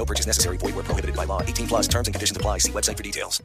No purchase necessary. Void where prohibited by law. 18 plus terms and conditions apply. See website for details.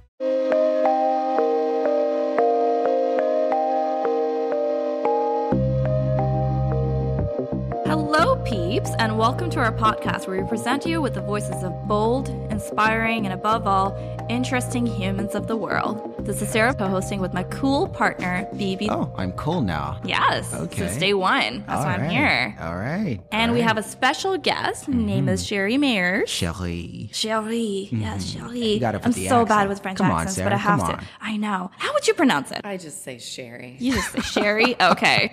Hello, peeps, and welcome to our podcast where we present you with the voices of bold, inspiring, and above all, interesting humans of the world. This is Sarah co hosting with my cool partner, Bibi. Oh, I'm cool now. Yes, Okay. since day one. That's All why I'm here. All right. And we have a special guest. Her name is mm-hmm. Sherry Mayers. Shelly. Sherry, yes, mm-hmm. Sherry. You gotta put I'm the so bad with French Come on, accents, Sarah, but I have come to. on. I know. How would you pronounce it? I just say Sherry. You just say Sherry? Okay.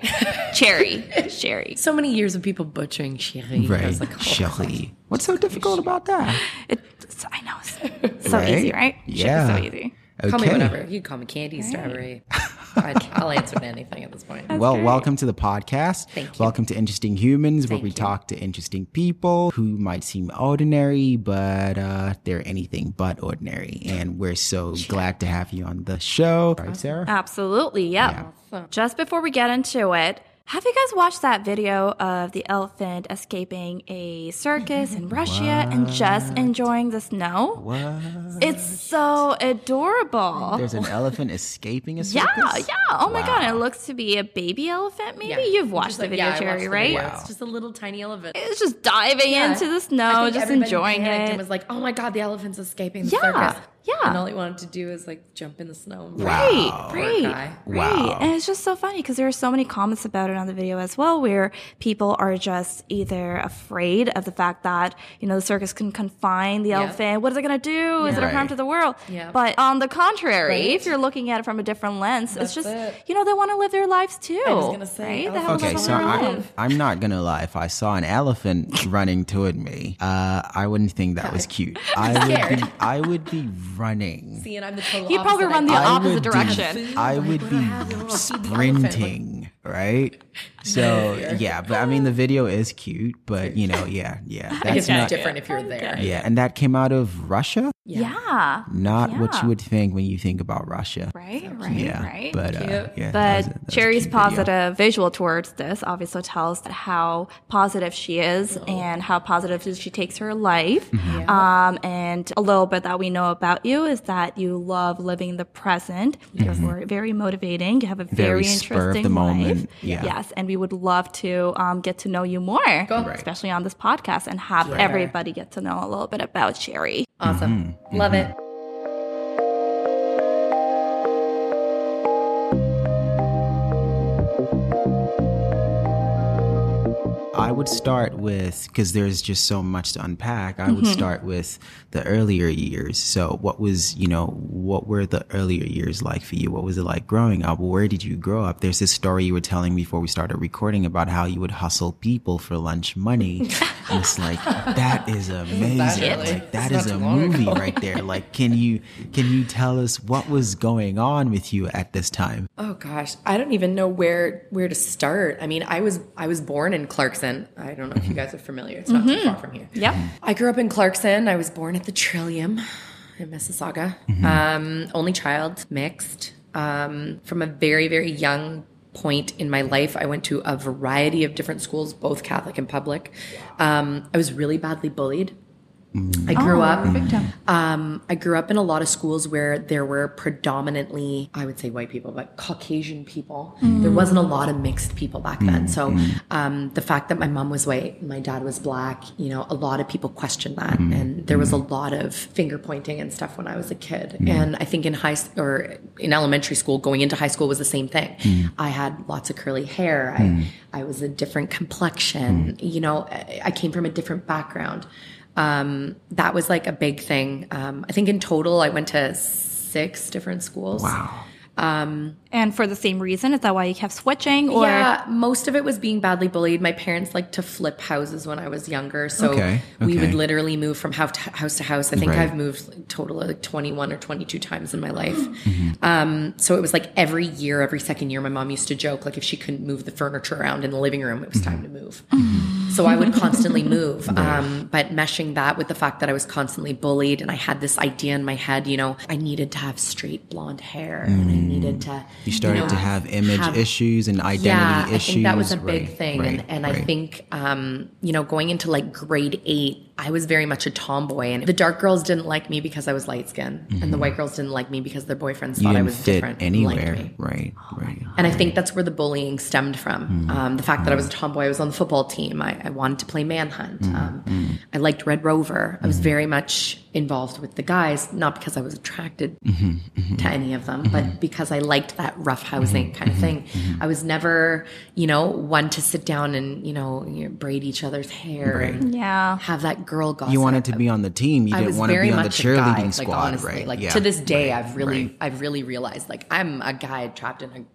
Cherry. Sherry. So many years of people butchering Sherry. Right. was like, oh, Shelly. What's so difficult about that? It's, I know. It's so Right? easy, right? Should be Yeah. so easy. Okay. Call me whatever. You can call me Candy, Strawberry. I'd, I'll answer to anything at this point. Well, welcome to the podcast. Thank you. Welcome to Interesting Humans, where we you. talk to interesting people who might seem ordinary, but uh, they're anything but ordinary. And we're so glad to have you on the show. Right, Sarah? Absolutely, yep. Just before we get into it, have you guys watched that video of the elephant escaping a circus in Russia and just enjoying the snow? What? It's so adorable. There's an elephant escaping a circus? yeah. Yeah. Oh my god, it looks to be a baby elephant. Maybe Yeah. you've watched Just the like- video, yeah, I Cherry, watched the right? video. It's just a little tiny elephant. It's just diving Yeah. into the I snow, think just enjoying panicked it. And was like, oh my god, the elephant's escaping the Yeah, circus. Yeah. And all he wanted to do is like jump in the snow. and Right, Wow. right, right. Wow. And it's just so funny because there are so many comments about it on the video as well, where people are just either afraid of the fact that you know the circus can confine the Yeah. elephant. What is it going to do? Is it a harm Right. to the world? Yeah. But on the contrary, Right. if you're looking at it from a different lens, That's it's just it. you know they want to live their lives too. I was gonna say, right? They have a elephants life Okay, of so I, I'm not gonna lie. If I saw an elephant running toward me, uh, I wouldn't think that was cute. I would be, I would be running. See, and I'm the total He'd probably run the I- I opposite would direction. Be, I would be sprinting, right? So yeah, but I mean the video is cute, but you know, yeah, yeah, I that's guess not. it's different if you're there. Yeah, and that came out of Russia. yeah. Not what you would think when you think about Russia. Right, right, Yeah, right. but uh, Cute. yeah, that But was a- that was Cherry's cute video. positive visual towards this obviously tells how positive she is and how positive she takes her life. Mm-hmm. Um, and a little bit that we know about you is that you love living the present. You're very- very motivating. You have a very, Mm-hmm. Very spur of interesting the life. moment. Yeah. Yes, and we would love to um, get to know you more, especially on this podcast, and have everybody get to know a little bit about Cherry. Awesome. Love it. I would start with because there's just so much to unpack. I would start with the earlier years. So, what was you know what were the earlier years like for you? What was it like growing up? Where did you grow up? There's this story you were telling before we started recording about how you would hustle people for lunch money. and it's like that is amazing. really? Like that It's is not a movie ago. right there. Like, can you can you tell us what was going on with you at this time? Oh gosh, I don't even know where where to start. I mean, I was I was born in Clarkson. I don't know if you guys are familiar. It's not too far from here. Yep. I grew up in Clarkson. I was born at the Trillium in Mississauga. Um, only child, mixed. Um, from a very very young point in my life, I went to a variety of different schools, both Catholic and public. Um, I was really badly bullied Mm. I grew Oh, up. Um, I grew up in a lot of schools where there were predominantly, I would say white people, but Caucasian people. There mm. wasn't a lot of mixed people back then. Mm, so um, the fact that my mom was white my dad was black, you know, a lot of people questioned that. And there was a lot of finger pointing and stuff when I was a kid. And I think in high s- or in elementary school, going into high school was the same thing. I had lots of curly hair. I, I was a different complexion. You know, I, I came from a different background um, that was like a big thing. Um, I think in total, I went to six different schools. Wow. Um, And for the same reason, is that why you kept switching? Or yeah, most of it was being badly bullied. My parents liked to flip houses when I was younger, so Okay, we would literally move from house to house to house. I think Right. I've moved a total of like twenty one or twenty two times in my life. Mm-hmm. Um, so it was like every year, every second year, my mom used to joke like if she couldn't move the furniture around in the living room, it was time to move. So I would constantly move. Um, but meshing that with the fact that I was constantly bullied and I had this idea in my head, you know, I needed to have straight blonde hair and I needed to. Mm. You started know, to have image have- issues and identity yeah, issues. I think that was a big Right, thing. right, and and I think, um, you know, going into like grade eight, I was very much a tomboy. And the dark girls didn't like me because I was light skinned and the white girls didn't like me because their boyfriends Mm-hmm. you thought I was different. anywhere. Right, right. And I think that's where the bullying stemmed from. Um, the fact that I was a tomboy, I was on the football team. I, I wanted to play manhunt. Um, I liked Red Rover. I was very much involved with the guys, not because I was attracted mm-hmm, mm-hmm. to any of them, mm-hmm. but because I liked that rough housing kind of thing. I was never, you know, one to sit down and, you know, you know, braid each other's hair and Yeah. have that girl gossip. You wanted to be on the team. You I didn't was want to very be on the much a cheerleading guy, squad, like honestly, right? like Yeah, to this day, right, I've really, right. I've really realized like I'm a guy trapped in a girl's body. It's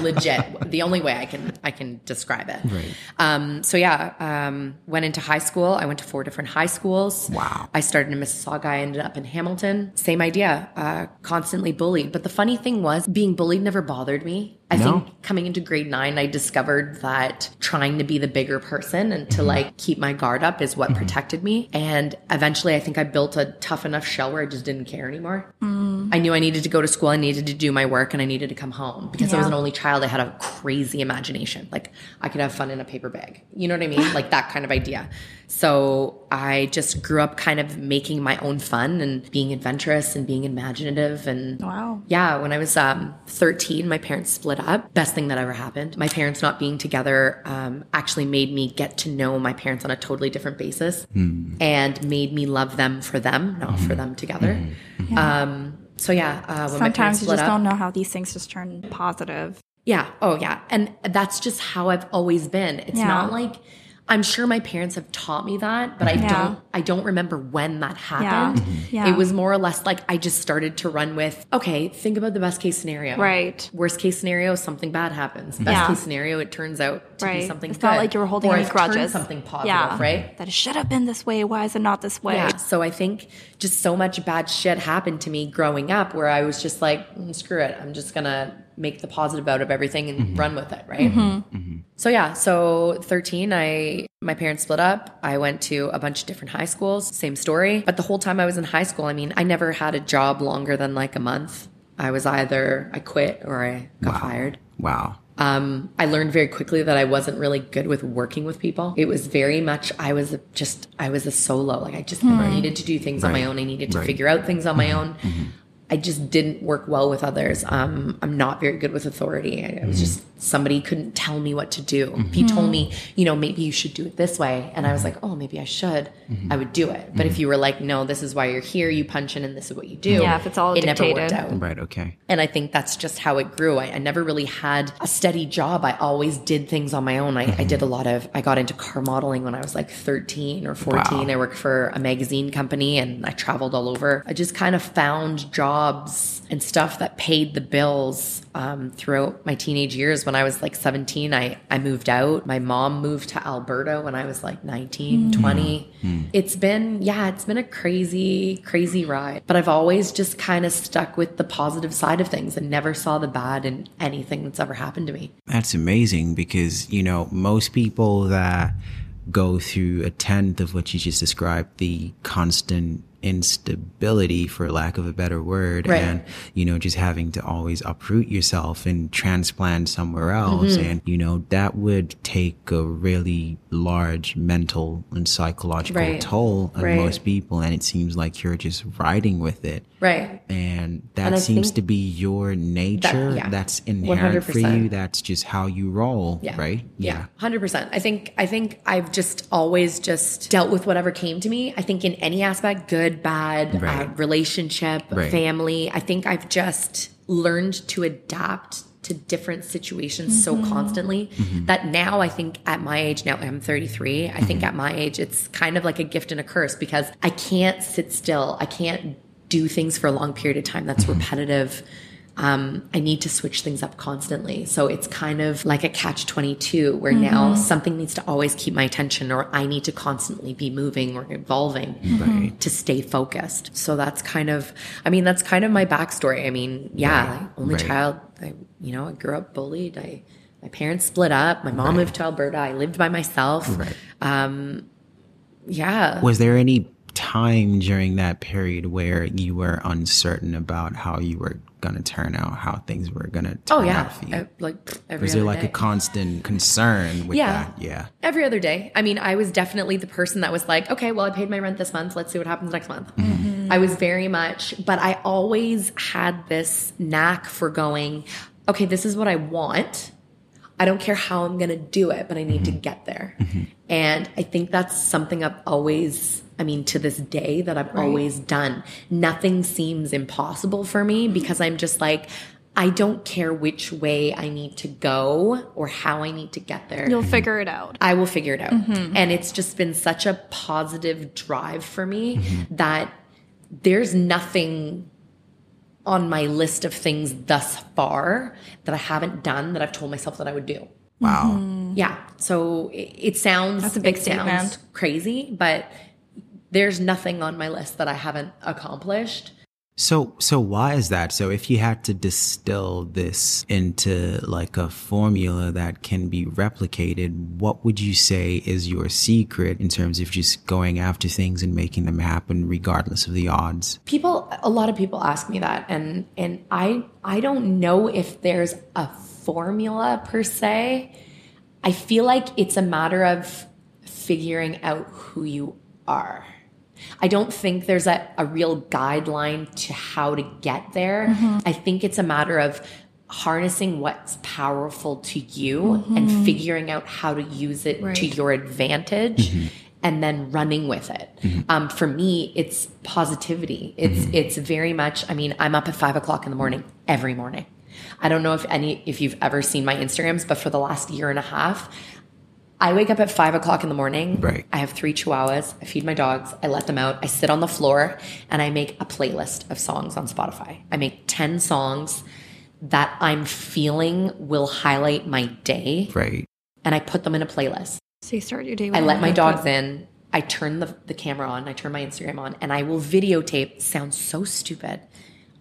legit. The only way I can, I can describe it. Right. Um, so yeah, um, went into high school. I went to four different high schools. Wow. I started in Mississauga. I ended up in Hamilton. Same idea. Uh, constantly bullied. But the funny thing was, being bullied never bothered me. I No? think coming into grade nine, I discovered that trying to be the bigger person and to mm-hmm. like keep my guard up is what mm-hmm. protected me. And eventually, I think I built a tough enough shell where I just didn't care anymore. Mm. I knew I needed to go to school, I needed to do my work, and I needed to come home because I was an only child. I had a crazy imagination. Like I could have fun in a paper bag. You know what I mean? like that kind of idea. So I just grew up kind of making my own fun and being adventurous and being imaginative and Wow. yeah, when I was um, 13, my parents split up. Best thing that ever happened. My parents not being together um, actually made me get to know my parents on a totally different basis and made me love them for them, not for them together. Um, so yeah, uh, when my parents Sometimes you just up, don't know how these things just turn positive. yeah. Oh, yeah. And that's just how I've always been. It's Yeah. not like I'm sure my parents have taught me that, but I Yeah. don't I don't remember when that happened. Mm-hmm. Yeah. yeah. It was more or less like I just started to run with, okay, think about the best case scenario. Right. Worst case scenario, something bad happens. Best Yeah. case scenario, it turns out to be Right. something it's good. not like you were holding or any I've grudges. something positive, yeah. right? That it should have been this way. Why is it not this way? Yeah. So I think just so much bad shit happened to me growing up where I was just like, "Mm, screw it. I'm just going to make the positive out of everything and mm-hmm. run with it. Right. Mm-hmm. Mm-hmm. So yeah. So 13, I, my parents split up. I went to a bunch of different high schools, same story. But the whole time I was in high school, I mean, I never had a job longer than like a month. I was either, I quit or I got fired. Wow. Um, I learned very quickly that I wasn't really good with working with people. It was very much I was just I was a solo. Like I just hmm. needed to do things on my own. I needed to Right. figure out things on my mm-hmm. own. Mm-hmm. I just didn't work well with others. Um, I'm not very good with authority. I, I was mm-hmm. just somebody couldn't tell me what to do. Mm-hmm. If you told me, you know, maybe you should do it this way, and I was mm-hmm. like, oh, maybe I should, I would do it. But if you were like, no, this is why you're here, you punch in, and this is what you do. Yeah, if it's all it never worked dictated. out. Right. Okay. And I think that's just how it grew. I, I never really had a steady job. I always did things on my own. I, I did a lot of, I got into car modeling when I was like 13 or 14. Wow. I worked for a magazine company and I traveled all over. I just kind of found jobs and stuff that paid the bills um, throughout my teenage years. When I was like 17, I, I moved out. My mom moved to Alberta when I was like 19, hmm. 20. Hmm. Hmm. It's been, yeah, it's been a crazy, crazy ride. But I've always just kind of stuck with the positive side of things and never saw the bad in anything that's ever happened to me. That's amazing because, you know, most people that go through a tenth of what you just described, the constant instability for lack of a better word Right. and you know just having to always uproot yourself and transplant somewhere else Mm-hmm. and you know that would take a really large mental and psychological Right. toll on Right. most people and it seems like you're just riding with it Right. and that And seems to be your nature yeah. that's inherent for 100%. you that's just how you roll Yeah. right Yeah. Hundred percent. I think I think I've just always just dealt with whatever came to me. I think in any aspect, good, bad, uh, relationship, Right. family. I think I've just learned to adapt to different situations so mm-hmm. constantly mm-hmm. that now I think at my age now I'm 33 I think mm-hmm. at my age it's kind of like a gift and a curse because I can't sit still. I can't do things for a long period of time that's repetitive um, I need to switch things up constantly. So it's kind of like a catch 22 where mm-hmm. now something needs to always keep my attention or I need to constantly be moving or evolving mm-hmm. to stay focused. So that's kind of, I mean, that's kind of my backstory. I mean, yeah, like, only Right. child, I, you know, I grew up bullied. I, my parents split up. My mom moved to Alberta. I lived by myself. Right. Um, yeah. Was there any time during that period where you were uncertain about how you were going to turn out, how things were going to oh, turn Oh yeah. out for you? Uh, like pfft, every was there like day. a constant concern with Yeah. that? Yeah. Every other day. I mean, I was definitely the person that was like, okay, well, I paid my rent this month. Let's see what happens next month. Mm-hmm. Mm-hmm. I was very much, but I always had this knack for going, okay, this is what I want. I don't care how I'm going to do it, but I need to mm-hmm. get there. And I think that's something I've always, I mean, to this day, that I've always done. Nothing seems impossible for me mm-hmm. because I'm just like, I don't care which way I need to go or how I need to get there. You'll figure it out. I will figure it out. Mm-hmm. And it's just been such a positive drive for me mm-hmm. that there's nothing on my list of things thus far that I haven't done that I've told myself that I would do. Wow. Yeah. So it, it sounds That's a big it sounds statement. crazy, but there's nothing on my list that I haven't accomplished. So, so why is that? So if you had to distill this into like a formula that can be replicated, what would you say is your secret in terms of just going after things and making them happen regardless of the odds? people a lot of people ask me that and and i i don't know if there's a formula per se i feel like it's a matter of figuring out who you are i don't think there's a, a real guideline to how to get there mm-hmm. i think it's a matter of harnessing what's powerful to you and mm-hmm. figuring out how to use it to your advantage mm-hmm. and then running with it. Um, for me, it's positivity. It's it's very much. I mean, I'm up at five o'clock in the morning every morning. I don't know if any if you've ever seen my Instagrams, but for the last year and a half, I wake up at five o'clock in the morning. Right. I have three chihuahuas. I feed my dogs. I let them out. I sit on the floor and I make a playlist of songs on Spotify. I make 10 songs that I'm feeling will highlight my day Right. and I put them in a playlist. So you start your day. With I let my a- dogs in. I turn the, the camera on. I turn my Instagram on, and I will videotape. Sounds so stupid.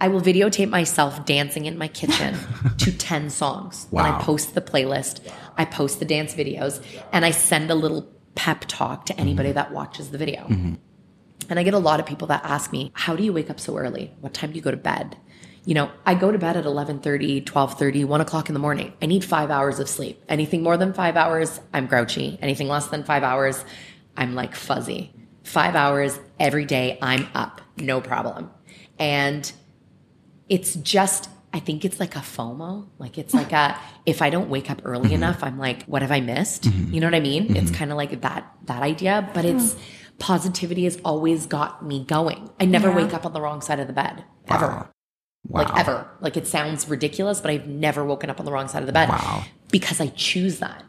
I will videotape myself dancing in my kitchen to 10 songs. Wow. And I post the playlist. I post the dance videos, and I send a little pep talk to anybody mm-hmm. that watches the video. Mm-hmm. And I get a lot of people that ask me, How do you wake up so early? What time do you go to bed? You know, I go to bed at 11:30, 12:30, 1 o'clock in the morning. I need five hours of sleep. Anything more than five hours, I'm grouchy. Anything less than five hours, I'm like fuzzy. Five hours every day, I'm up, no problem. And it's just I think it's like a FOMO. Like it's like a if I don't wake up early mm-hmm. enough, I'm like, what have I missed? Mm-hmm. You know what I mean? It's mm-hmm. kind of like that that idea, but it's positivity has always got me going. I never wake up on the wrong side of the bed ever. Wow. Like ever. Like it sounds ridiculous, but I've never woken up on the wrong side of the bed Wow. because I choose that.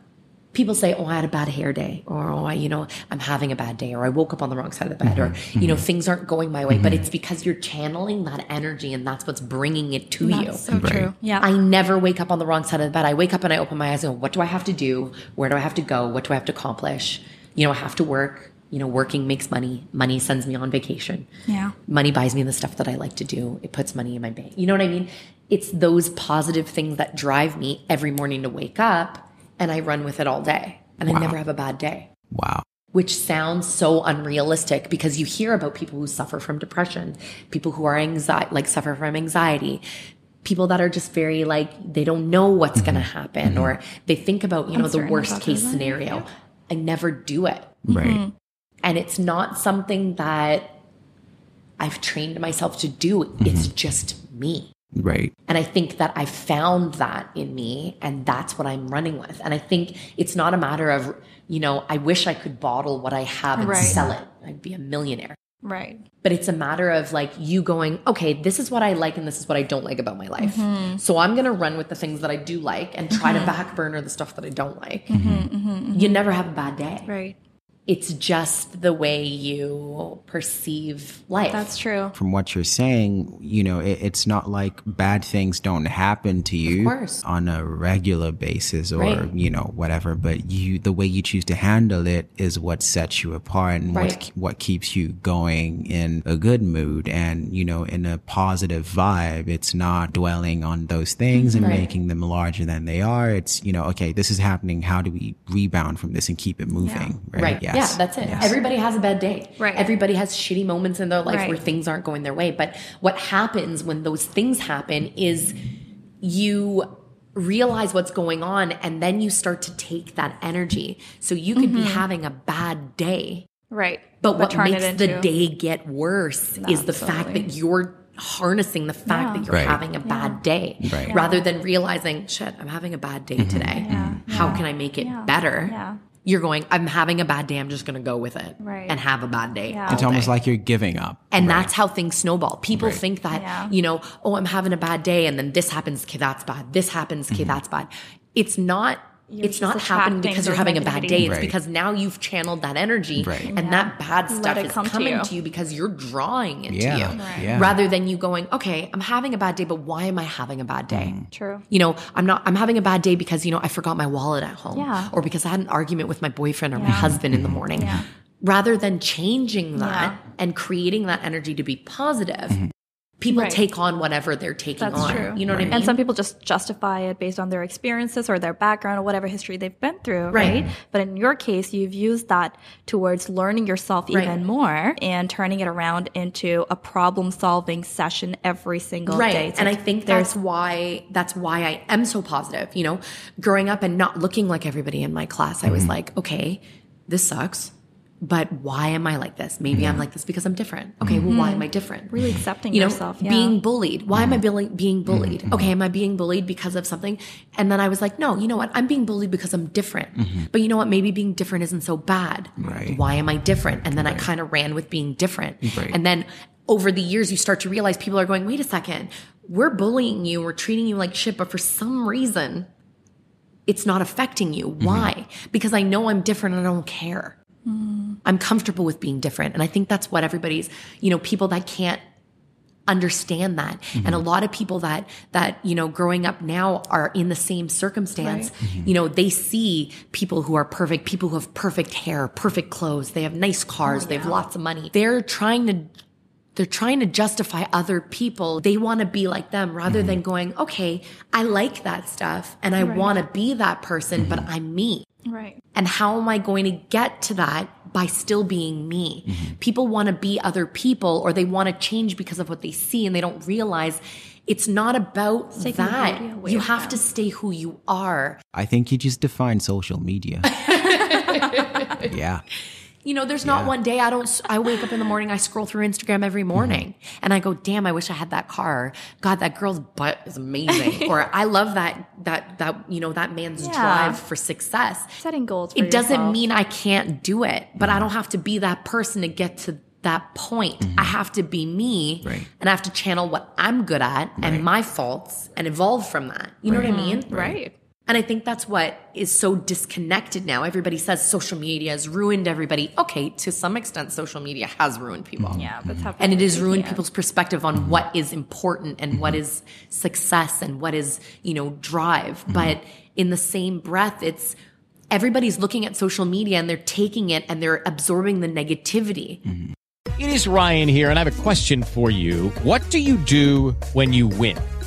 People say, "Oh, I had a bad hair day," or "Oh, I, you know, I'm having a bad day," or "I woke up on the wrong side of the bed," or mm-hmm. you know, things aren't going my way. But mm-hmm. it's because you're channeling that energy, and that's what's bringing it to you. That's so true. Yeah. I never wake up on the wrong side of the bed. I wake up and I open my eyes and go, what do I have to do? Where do I have to go? What do I have to accomplish? You know, I have to work. You know, working makes money. Money sends me on vacation. Yeah. Money buys me the stuff that I like to do. It puts money in my bank. You know what I mean? It's those positive things that drive me every morning to wake up and I run with it all day. And I never have a bad day. Wow. which sounds so unrealistic because you hear about people who suffer from depression, people who are anxiety, like suffer from anxiety, people that are just very like they don't know what's mm-hmm. going to happen mm-hmm. or they think about, you know, the worst case their life, scenario. I never do it. Right. And it's not something that I've trained myself to do. It's mm-hmm. just me. Right. And I think that I found that in me and that's what I'm running with. And I think it's not a matter of, you know, I wish I could bottle what I have and Right. sell it. I'd be a millionaire. Right. But it's a matter of like you going, okay, this is what I like and this is what I don't like about my life. Mm-hmm. So I'm going to run with the things that I do like and try to mm-hmm. back burner the stuff that I don't like. Mm-hmm. Mm-hmm. You never have a bad day. Right. It's just the way you perceive life. That's true. From what you're saying, you know, it, it's not like bad things don't happen to you on a regular basis or, Right. you know, whatever, but you, the way you choose to handle it is what sets you apart and Right. what, what keeps you going in a good mood and, you know, in a positive vibe. It's not dwelling on those things and Right. making them larger than they are. It's, you know, okay, this is happening. How do we rebound from this and keep it moving? Right. Right. Yes. Yeah, that's it. Yes. Everybody has a bad day. Right. Everybody has shitty moments in their life Right. where things aren't going their way. But what happens when those things happen is you realize what's going on and then you start to take that energy. So you could be mm-hmm. having a bad day, Right. but what turn it makes the day get worse is the fact that you're harnessing the fact that you're Right. having a bad day Right. rather than realizing, shit, I'm having a bad day mm-hmm. today. How can I make it better? Yeah. You're going, I'm having a bad day. I'm just going to go with it Right. and have a bad day. Yeah. all It's almost day. like you're giving up. And Right. that's how things snowball. People Right. think that, Yeah. you know, oh, I'm having a bad day and then this happens, okay, that's bad. This happens, okay, mm-hmm. that's bad. It's not it's not happening because you're those having a bad negativity. day. It's Right. because now you've channeled that energy Right. and that bad stuff is come to coming you. to you because you're drawing it Yeah. to you. Right. Yeah. Rather than you going, okay, I'm having a bad day, but why am I having a bad day? Mm-hmm. True. You know, I'm not, I'm having a bad day because, you know, I forgot my wallet at home. Yeah. Or because I had an argument with my boyfriend or my Yeah. husband in the morning. Yeah. Rather than changing that Yeah. and creating that energy to be positive, mm-hmm. People Right. take on whatever they're taking That's on. true. You know what I mean? And some people just justify it based on their experiences or their background or whatever history they've been through, Right. right? But in your case, you've used that towards learning yourself Right. even more and turning it around into a problem solving session every single right day. It's and i think there's that's why that's why i am so positive you know growing up and not looking like everybody in my class i was mm-hmm. like okay this sucks but why am I like this? Maybe I'm like this because I'm different. Okay, well, why mm-hmm. am I different? Really accepting you know, yourself, yeah. being bullied. Why am I being being bullied? Mm-hmm. Okay, am I being bullied because of something? And then I was like, no, you know what? I'm being bullied because I'm different. But you know what? Maybe being different isn't so bad. Right. Why am I different? And then I kind of ran with being different. Right. And then over the years, you start to realize people are going, wait a second, we're bullying you, we're treating you like shit, but for some reason, it's not affecting you. Why? Because I know I'm different and I don't care. Mm. I'm comfortable with being different. And I think that's what everybody's, you know, people that can't understand that. And a mm-hmm. lot of people that, that, you know, growing up now are in the same circumstance. Mm-hmm. You know, they see people who are perfect, people who have perfect hair, perfect clothes, they have nice cars, oh, they have lots of money. They're trying to they're trying to justify other people. They want to be like them rather mm-hmm. than going, okay, I like that stuff and I want to be that person, but I'm me. Right. And how am I going to get to that by still being me? Mm-hmm. People want to be other people or they want to change because of what they see and they don't realize it's not about taking the beauty that. You have them. to stay who you are. I think you just defined social media. yeah. You know, there's not Yeah. one day I don't, I wake up in the morning, I scroll through Instagram every mm-hmm. morning and I go, damn, I wish I had that car. God, that girl's butt is amazing. or I love that, that, that, you know, that man's Yeah. drive for success. Setting goals. For It doesn't mean I can't do it, but I mm-hmm. don't have to be that person to get to that point. I mm-hmm. have to be me Right. and I have to channel what I'm good at and my faults and evolve from that. You know what I mean? Right. And I think that's what is so disconnected now. Everybody says social media has ruined everybody. Okay, to some extent, social media has ruined people. Mm-hmm. Yeah, that's mm-hmm. how And it has ruined it. people's perspective on mm-hmm. what is important and what is success and what is, you know, drive. But in the same breath, it's everybody's looking at social media and they're taking it and they're absorbing the negativity. It is Ryan here, and I have a question for you. What do you do when you win?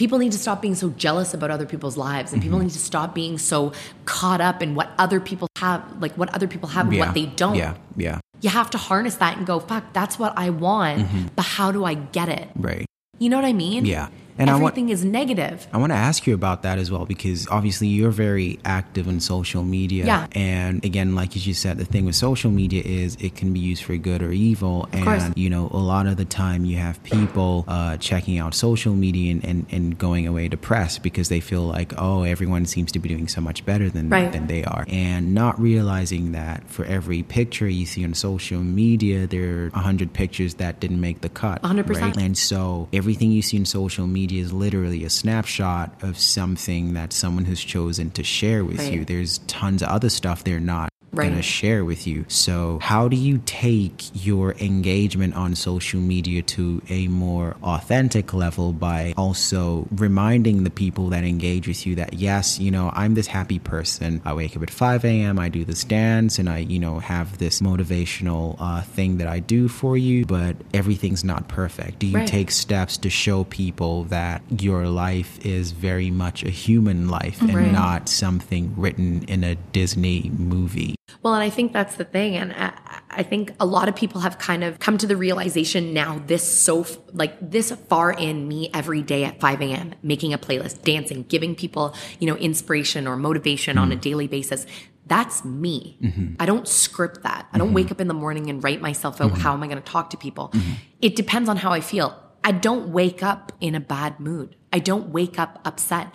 People need to stop being so jealous about other people's lives and people Mm-hmm. need to stop being so caught up in what other people have, like what other people have and yeah. what they don't. Yeah, yeah, You have to harness that and go, fuck, that's what I want, but how do I get it? right. You know what I mean? Mm-hmm. Yeah. And I want- Everything is negative. I want to ask you about that as well because obviously you're very active in social media. Yeah. And again, like you just said, the thing with social media is it can be used for good or evil. and, course. you know, a lot of the time you have people uh, checking out social media and, and, and going away depressed because they feel like, oh, everyone seems to be doing so much better than, Right. than they are. And not realizing that for every picture you see on social media, there are 100 pictures that didn't make the cut. 100%. Right? And so everything you see in social media is literally a snapshot of something that someone has chosen to share with Right. you. There's tons of other stuff they're not Right. going to share with you. So, how do you take your engagement on social media to a more authentic level by also reminding the people that engage with you that, yes, you know, I'm this happy person. I wake up at 5 a.m., I do this dance, and I, you know, have this motivational uh, thing that I do for you, but everything's not perfect. Do you Right. take steps to show people that your life is very much a human life and Right. not something written in a Disney movie? Well, and I think that's the thing. And I, I think a lot of people have kind of come to the realization now this so, like this far in me every day at 5 a.m., making a playlist, dancing, giving people, you know, inspiration or motivation on a mm-hmm. daily basis. That's me. Mm-hmm. I don't script that. I don't mm-hmm. wake up in the morning and write myself out. How am I going to talk to people? It depends on how I feel. I don't wake up in a bad mood. I don't wake up upset.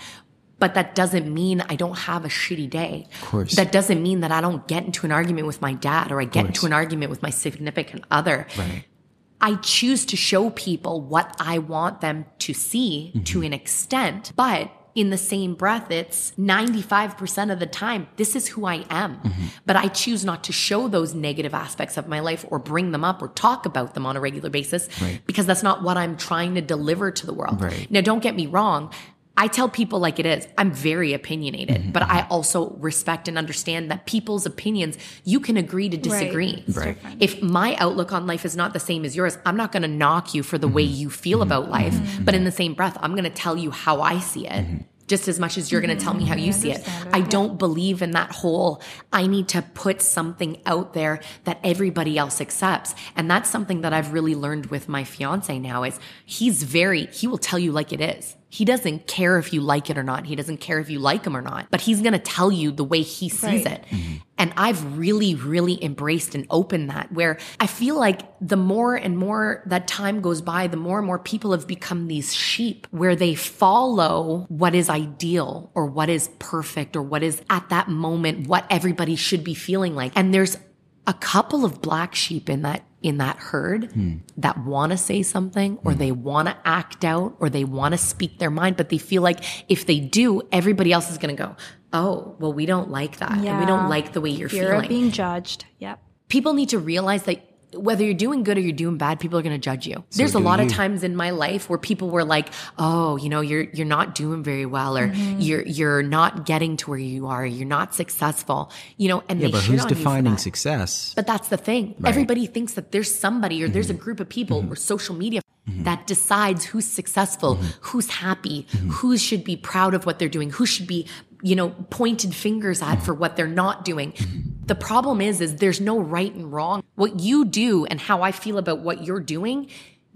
But that doesn't mean I don't have a shitty day. Of course. That doesn't mean that I don't get into an argument with my dad or I get into an argument with my significant other. Right. I choose to show people what I want them to see mm-hmm. to an extent, but in the same breath, it's 95% of the time, this is who I am. Mm-hmm. But I choose not to show those negative aspects of my life or bring them up or talk about them on a regular basis Right. because that's not what I'm trying to deliver to the world. Right. Now, don't get me wrong. I tell people like it is. I'm very opinionated, mm-hmm. but I mm-hmm. also respect and understand that people's opinions, you can agree to disagree. It's Right. If my outlook on life is not the same as yours, I'm not going to knock you for the way mm-hmm. you feel about life. But in the same breath, I'm going to tell you how I see it. Just as much as you're going to tell me how you see it. I don't believe in that whole, I need to put something out there that everybody else accepts. And that's something that I've really learned with my fiance now is he's very, he will tell you like it is. He doesn't care if you like it or not. He doesn't care if you like him or not, but he's going to tell you the way he sees Right. it. Mm-hmm. And I've really, really embraced and opened that where I feel like the more and more that time goes by, the more and more people have become these sheep where they follow what is ideal or what is perfect or what is at that moment, what everybody should be feeling like. And there's a couple of black sheep in that in that herd hmm. that want to say something or hmm. they want to act out or they want to speak their mind but they feel like if they do everybody else is going to go oh well we don't like that and we don't like the way you're Fear feeling of being judged. Yep. people need to realize that whether you're doing good or you're doing bad, people are going to judge you. There's a lot of times in my life where people were like, "Oh, you know, you're you're not doing very well, or you're you're not getting to where you are, you're not successful." You know, and Yeah, they but who's you defining success? But that's the thing. Everybody thinks that there's somebody or Mm-hmm. there's a group of people or social media that decides who's successful, Mm-hmm. who's happy, who should be proud of what they're doing, who should be, you know, pointed fingers at Mm-hmm. for what they're not doing. The problem is is there's no right and wrong. What you do and how I feel about what you're doing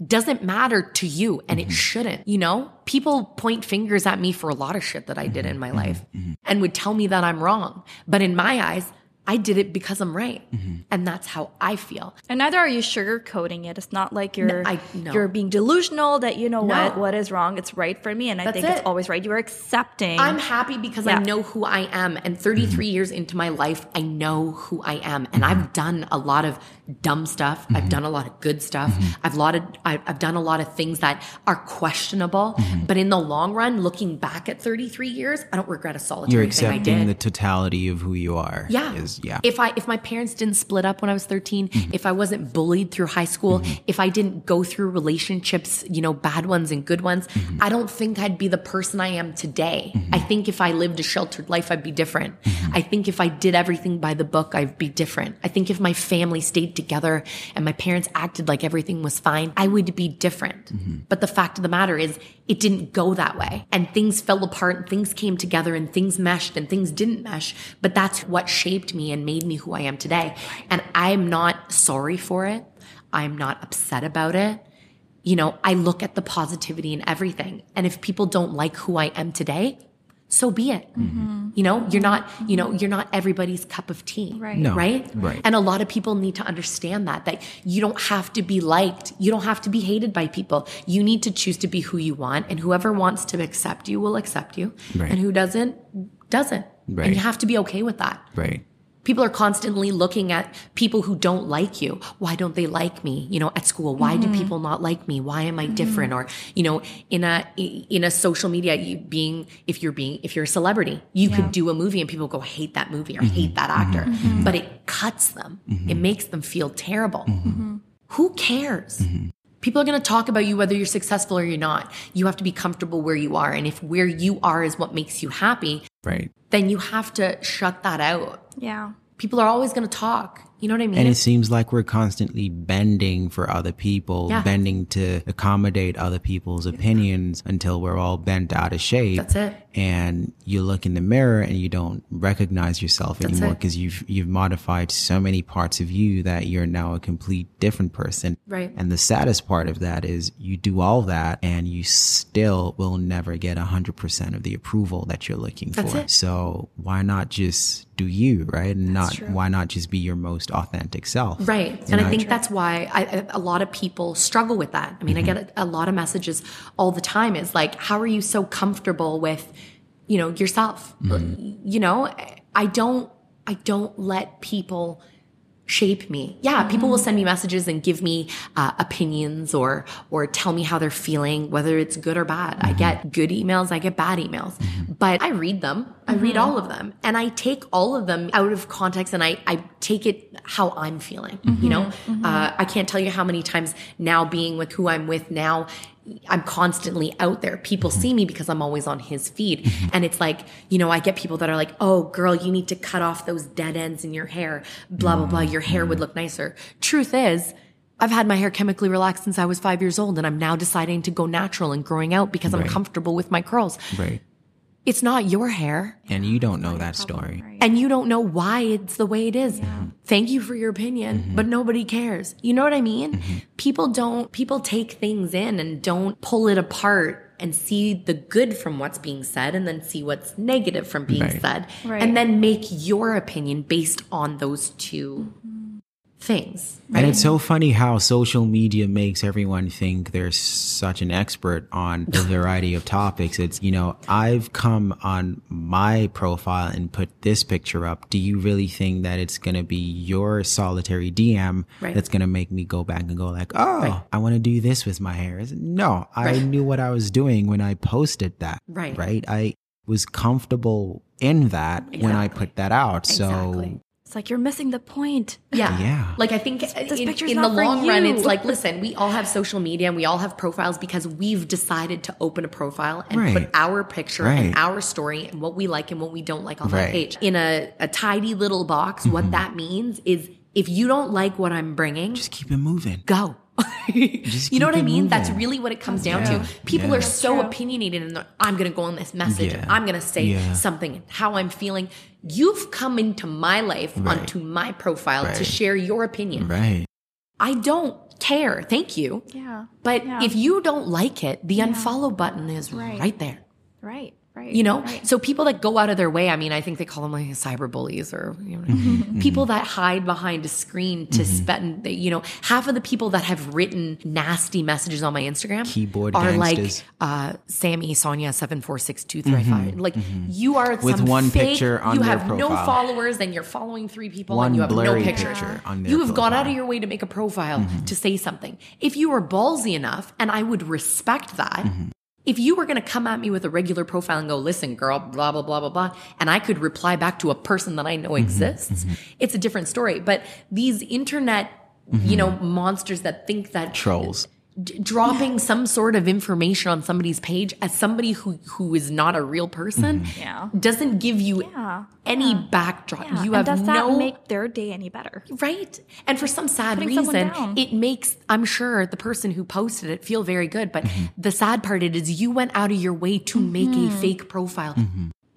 doesn't matter to you and it mm-hmm. shouldn't. You know, people point fingers at me for a lot of shit that I did in my mm-hmm. life mm-hmm. and would tell me that I'm wrong. But in my eyes, I did it because I'm right. Mm-hmm. And that's how I feel. And neither are you sugarcoating it. It's not like you're I- no. you're being delusional that you know No. what what is wrong. It's right for me, and I That's think it's always right. You are accepting. I'm happy because I know who I am. And 33 mm-hmm. years into my life, I know who I am. And I've mm-hmm. done a lot of dumb stuff. I've done a lot of good stuff. I've lot of, I've, done a lot of things that are questionable. But in the long run, looking back at 33 years, I don't regret a solitary You're thing I accepting did. the totality of who you are. Yeah. Is, yeah. If I if my parents didn't split up when I was 13, Mm-hmm. if I wasn't bullied through high school, if I didn't go through relationships, you know, bad ones and good ones, Mm-hmm. I don't think I'd be the person I am today. I think if I lived a sheltered life, I'd be different. Mm-hmm. I think if I did everything by the book, I'd be different. I think if my family stayed together and my parents acted like everything was fine, I would be different. Mm-hmm. But the fact of the matter is, it didn't go that way. And things fell apart and things came together and things meshed and things didn't mesh. But that's what shaped me and made me who I am today. And I'm not sorry for it. I'm not upset about it. You know, I look at the positivity in everything. And if people don't like who I am today, so be it. Mm-hmm. You know, you're not, you know, you're not everybody's cup of tea. Right. No. Right? Right. And a lot of people need to understand that, that you don't have to be liked. You don't have to be hated by people. You need to choose to be who you want. And whoever wants to accept you will accept you. Right. And who doesn't, doesn't. Right. And you have to be okay with that. right. People are constantly looking at people who don't like you. Why don't they like me? You know, at school, why do mm-hmm. people not like me? Why am I mm-hmm. different? Or, you know, in a, in a social media, you being, if you're being, if you're a celebrity, you could do a movie and people go, hate that movie or hate mm-hmm. that actor, but it cuts them. It makes them feel terrible. Who cares? People are going to talk about you whether you're successful or you're not. You have to be comfortable where you are. And if where you are is what makes you happy, Right. Then you have to shut that out. yeah. People are always going to talk. You know what I mean? And it seems like we're constantly bending for other people, Yeah. bending to accommodate other people's opinions until we're all bent out of shape. That's it. And you look in the mirror and you don't recognize yourself That's anymore because you've you've modified so many parts of you that you're now a complete different person. Right. And the saddest part of that is you do all that and you still will never get 100% of the approval that you're looking That's for. it. So why not just do you, right? And not why not just be your most authentic self? Right. And know? I think that's why I, a lot of people struggle with that. I mean, I get a, a lot of messages all the time is like, how are you so comfortable with, you know, yourself? Mm-hmm. You know, I don't, I don't let people shape me. Yeah, people will mm-hmm. send me messages and give me uh, opinions or or tell me how they're feeling, whether it's good or bad. I mm-hmm. get good emails, I get bad emails, mm-hmm. but I read them. I read all of them, and I take all of them out of context, and I I take it how I'm feeling. You know, uh, I can't tell you how many times now being with who I'm with now. I'm constantly out there. People see me because I'm always on his feed. Mm-hmm. And it's like, you know, I get people that are like, oh, girl, you need to cut off those dead ends in your hair, blah, blah, blah. Your hair would look nicer. Truth is, I've had my hair chemically relaxed since I was five years old, and I'm now deciding to go natural and growing out because I'm Right. comfortable with my curls. Right. It's not your hair. And you don't know that story. And you don't know why it's the way it is. Thank you for your opinion, mm-hmm. but nobody cares. You know what I mean? Mm-hmm. People don't, people take things in and don't pull it apart and see the good from what's being said and then see what's negative from being Right. said. Right. And then make your opinion based on those two mm-hmm. Things. And it's so funny how social media makes everyone think they're such an expert on a variety of topics. It's, you know, I've come on my profile and put this picture up. Do you really think that it's going to be your solitary DM Right. that's going to make me go back and go like, oh, Right. I want to do this with my hair? Is it- No, I Right. knew what I was doing when I posted that. Right. Right. I was comfortable in that when I put that out. Exactly. So It's like you're missing the point. Yeah. Yeah. Like I think this in, picture's in the not for long run, it's like, listen, we all have social media and we all have profiles because we've decided to open a profile and Right. put our picture Right. and our story and what we like and what we don't like on Right. that page in a, a tidy little box. What mm-hmm. that means is if you don't like what I'm bringing, just keep it moving. go. Just you know what I it mean? That's really what it comes down Yeah. to. People Yeah. are so true. opinionated and I'm going to go on this message. and Yeah. I'm going to say Yeah. something and how I'm feeling. You've come into my life Right. onto my profile to share your opinion. Right. I don't care. Thank you. Yeah. But Yeah. if you don't like it, the unfollow button is Right. right, there. Right. Right. You know, Right. so people that go out of their way, I mean, I think they call them like cyber bullies or, you know, Mm-hmm. people that hide behind a screen to spend, you know, half of the people that have written nasty messages on my Instagram Keyboard are gangsters. like, uh, Sammy, Sonia, 746235. Like, you are Mm-hmm. With some one fake- picture on You their have no followers and you're following three people One and you have no blurry pictures. picture on their you have gone out of your way to make a profile to say something. If you were ballsy enough, and I would respect that, if you were going to come at me with a regular profile and go, listen, girl, blah, blah, blah, blah, blah, and I could reply back to a person that I know mm-hmm, exists, mm-hmm. it's a different story. But these internet, you mm-hmm. know, monsters that think that Trolls. D- dropping some sort of information on somebody's page as somebody who who is not a real person Yeah. doesn't give you Yeah. any backdrop. Yeah. You and have does that no make their day any better? Right. And for some sad Putting reason, it makes, I'm sure, the person who posted it feel very good. But Mm-hmm. the sad part it is you went out of your way to make a Mm-hmm. fake profile,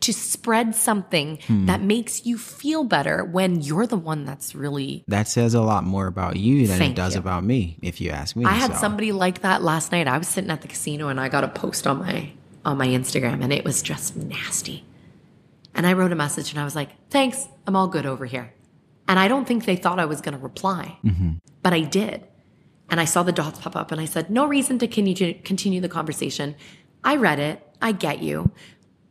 to spread something Hmm. that makes you feel better when you're the one that's really. That says a lot more about you than it does you. about me, if you ask me. I had so. somebody like that last night. I was sitting at the casino and I got a post on my on my Instagram and it was just nasty. And I wrote a message and I was like, "Thanks, I'm all good over here." And I don't think they thought I was going to reply, but I did. And I saw the dots pop up and I said, "No reason to continue the conversation." I read it. I get you.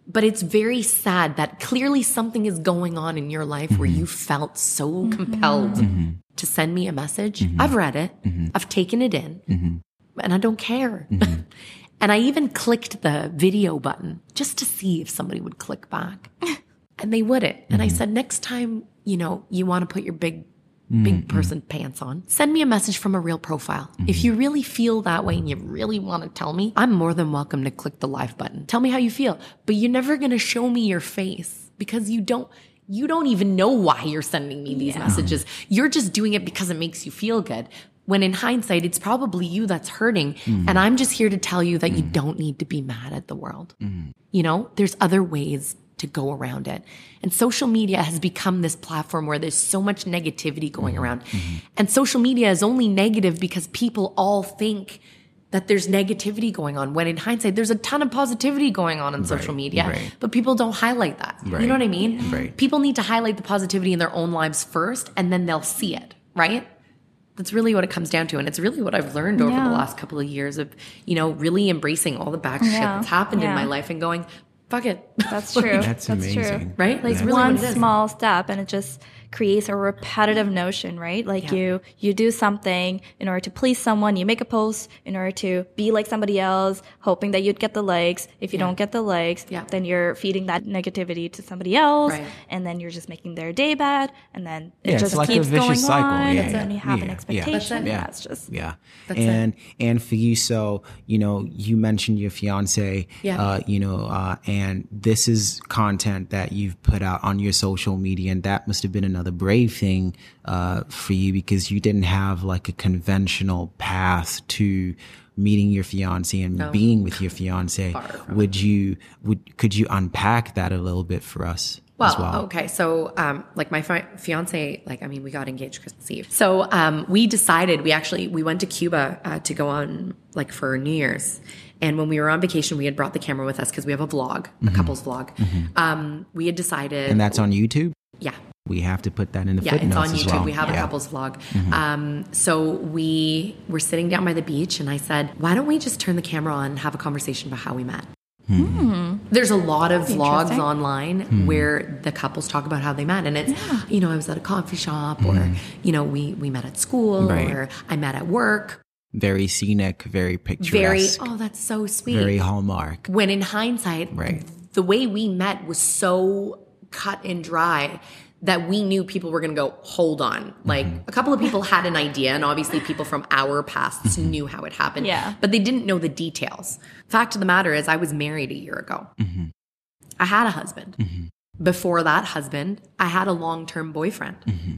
But it's very sad that clearly something is going on in your life where mm-hmm. you felt so mm-hmm. compelled mm-hmm. to send me a message. I've read it. I've taken it in and I don't care. and I even clicked the video button just to see if somebody would click back. and they wouldn't. And I said, next time, you know, you want to put your big, Mm, big mm. person pants on, send me a message from a real profile. Mm-hmm. If you really feel that way and you really want to tell me, I'm more than welcome to click the live button. Tell me how you feel. But you're never going to show me your face because you don't. You don't even know why you're sending me these messages. You're just doing it because it makes you feel good. When in hindsight, it's probably you that's hurting. Mm. And I'm just here to tell you that you don't need to be mad at the world. You know, there's other ways to go around it. And social media has become this platform where there's so much negativity going mm-hmm. around. Mm-hmm. And social media is only negative because people all think that there's negativity going on when in hindsight there's a ton of positivity going on in social media right. but people don't highlight that you know what i mean Right. people need to highlight the positivity in their own lives first and then they'll see it right that's really what it comes down to and it's really what i've learned over Yeah. the last couple of years of you know really embracing all the bad shit that's happened in my life and going fuck it That's true. That's True. amazing. right like Like it's really one what it is. small step, and it just creates a repetitive notion, right? Like Yeah. you you do something in order to please someone, you make a post in order to be like somebody else, hoping that you'd get the likes. If you Yeah. don't get the likes, Yeah. then you're feeding that negativity to somebody else, Right. and then you're just making their day bad, and then it Yeah, it's just like a keeps vicious going cycle. on, Yeah, and then yeah. you have Yeah, an yeah. expectation. Yeah. That's just Yeah. That's and and for you, so you know, you mentioned your fiance. Yeah. Uh, you know, uh, and this is content that you've put out on your social media, and that must have been another brave thing uh, for you because you didn't have like a conventional path to meeting your fiance and being with your fiance. Would you would could you unpack that a little bit for us Well, well? okay. So, um, like my fi- fiance, like, I mean, we got engaged Christmas Eve. So, um, we decided, we actually, we went to Cuba, uh, to go on, like, for New Year's. And when we were on vacation, we had brought the camera with us because we have a vlog, a couple's vlog. Um, we had decided. Mm-hmm. And that's on YouTube. yeah. We have to put that in the Yeah, it's on YouTube. well. We have a Yeah. Mm-hmm. couple's vlog. Um, so we were sitting down by the beach, and I said, "Why don't we just turn the camera on and have a conversation about how we met?" There's a lot of vlogs Interesting. online where the couples talk about how they met, and it's you know I was at a coffee shop, or you know we we met at school, Right. or I met at work. Very scenic, very picturesque, Very oh, that's so sweet. very hallmark. when in hindsight, Right. the way we met was so cut and dry that we knew people were going to go, hold on. Like mm-hmm. a couple of people had an idea, and obviously people from our pasts mm-hmm. knew how it happened. Yeah. But they didn't know the details. Fact of the matter is, I was married a year ago. Mm-hmm. I had a husband. Before that husband, I had a long term boyfriend.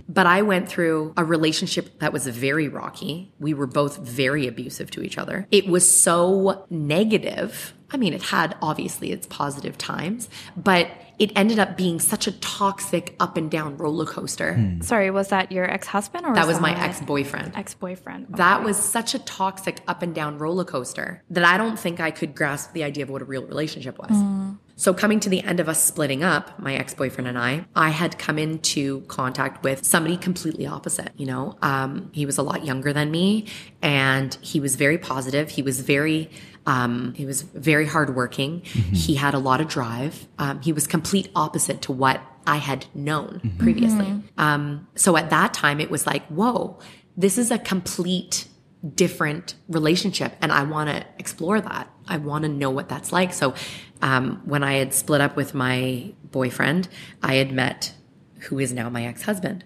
But I went through a relationship that was very rocky. We were both very abusive to each other. It was so negative. I mean, it had obviously its positive times, but it ended up being such a toxic up and down roller coaster. Sorry, was that your ex husband or That was my ex boyfriend. ex boyfriend? That was such a toxic up and down roller coaster that I don't think I could grasp the idea of what a real relationship was. So, coming to the end of us splitting up, my ex boyfriend and I, I had come into contact with somebody completely opposite. You know, um, he was a lot younger than me and he was very positive. He was very, um, he was very hardworking. He had a lot of drive. Um, he was complete opposite to what I had known previously. Um, so at that time, it was like, whoa, this is a complete different relationship and I want to explore that. I want to know what that's like. So um, when I had split up with my boyfriend, I had met who is now my ex-husband.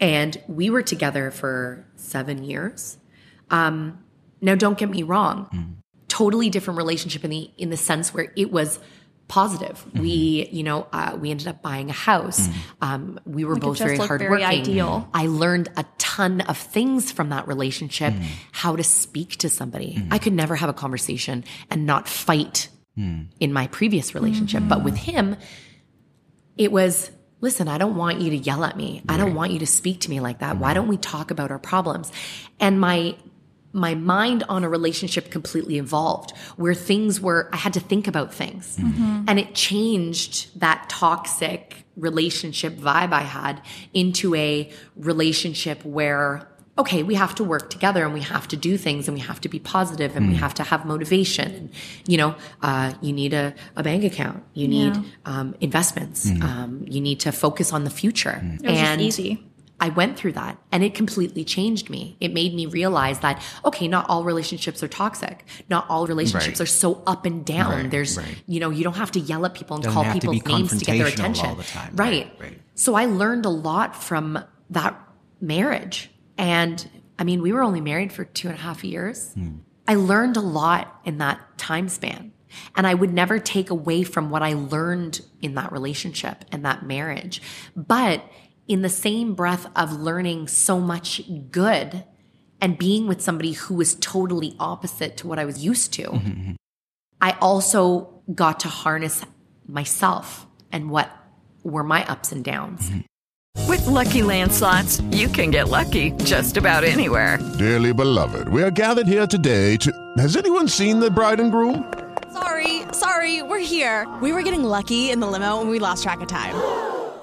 And we were together for seven years. Um, now don't get me wrong. Totally different relationship in the in the sense where it was positive. Mm-hmm. We, you know, uh, we ended up buying a house. Mm-hmm. Um, we were Like, both very looked hardworking. very ideal. I learned a ton of things from that relationship, mm-hmm. how to speak to somebody. I could never have a conversation and not fight mm. in my previous relationship. But mm. with him, it was listen, I don't want you to yell at me. I don't want you to speak to me like that. Why don't we talk about our problems? And my my mind on a relationship completely evolved where things were I had to think about things. And it changed that toxic relationship vibe I had into a relationship where okay, we have to work together and we have to do things and we have to be positive and we have to have motivation. And, you know, uh, you need a, a bank account, you need Yeah. um, investments, um, you need to focus on the future. It was just easy. I went through that and it completely changed me. It made me realize that, okay, not all relationships are toxic. Not all relationships Right. are so up and down. Right, There's, right. you know, you don't have to yell at people and Doesn't call have to names to get their attention. all the time. Right. Right, right. So I learned a lot from that marriage. And I mean, we were only married for two and a half years. Hmm. I learned a lot in that time span. And I would never take away from what I learned in that relationship and that marriage. But in the same breath of learning so much good and being with somebody who was totally opposite to what I was used to, mm-hmm. I also got to harness myself and what were my ups and downs. Mm-hmm. With Lucky Land slots, you can get lucky just about anywhere. Dearly beloved, we are gathered here today to. Has anyone seen the bride and groom? Sorry, sorry, we're here. We were getting lucky in the limo and we lost track of time.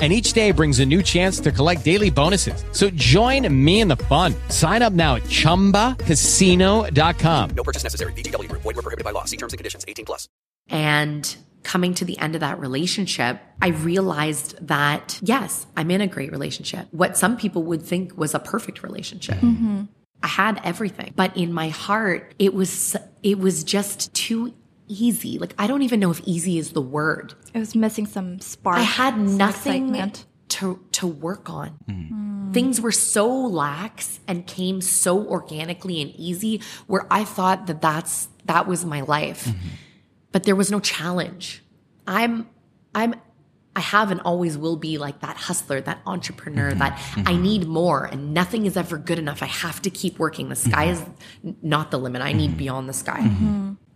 And each day brings a new chance to collect daily bonuses. So join me in the fun. Sign up now at chumbacasino.com. No purchase necessary. VGW Group. Void were prohibited by law. See terms and conditions. 18 plus. And coming to the end of that relationship, I realized that yes, I'm in a great relationship. What some people would think was a perfect relationship. Mm-hmm. I had everything, but in my heart, it was it was just too easy. Like I don't even know if easy is the word. It was missing some spark. I had nothing excitement. to to work on. Mm. Hmm. Things were so lax and came so organically and easy where I thought that that's that was my life. Mm-hmm. But there was no challenge. I'm I'm I have and always will be like that hustler, that entrepreneur, mm-hmm. that I mm-hmm. need more and nothing is ever good enough. I have to keep working. The sky is not the limit. I need beyond the sky.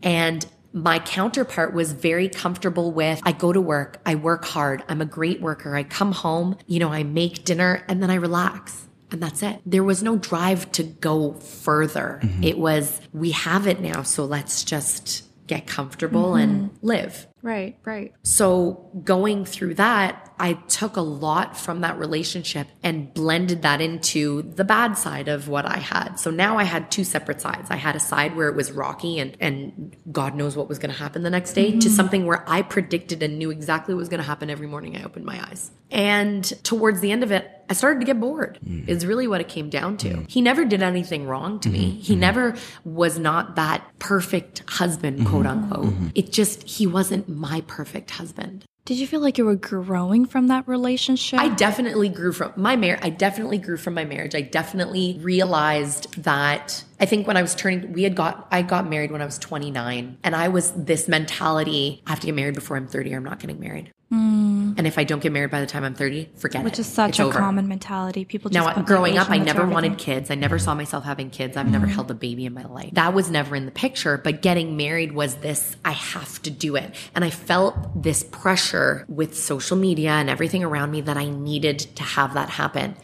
And my counterpart was very comfortable with I go to work, I work hard, I'm a great worker. I come home, you know, I make dinner and then I relax. And that's it. There was no drive to go further. Mm-hmm. It was, we have it now, so let's just get comfortable and mm-hmm. live. Right, right. So going through that, I took a lot from that relationship and blended that into the bad side of what I had. So now I had two separate sides. I had a side where it was rocky and, and God knows what was going to happen the next day to Mhm. something where I predicted and knew exactly what was going to happen every morning I opened my eyes. And towards the end of it, I started to get bored. Mm-hmm. Is really what it came down to. Mm-hmm. He never did anything wrong to me. Mm-hmm. He never was not that perfect husband, quote unquote. It just he wasn't my perfect husband. Did you feel like you were growing from that relationship? I definitely grew from my marriage. I definitely grew from my marriage. I definitely realized that I think when I was turning, we had got, I got married when I was 29 and I was this mentality, I have to get married before I'm 30 or I'm not getting married. Mm. And if I don't get married by the time I'm 30, forget it. Which is such It's a over. common mentality. People just Now, growing up, I never on wanted everything. kids. I never saw myself having kids. I've never Mhm. held a baby in my life. That was never in the picture. But getting married was this I have to do it. And I felt this pressure with social media and everything around me that I needed to have that happen.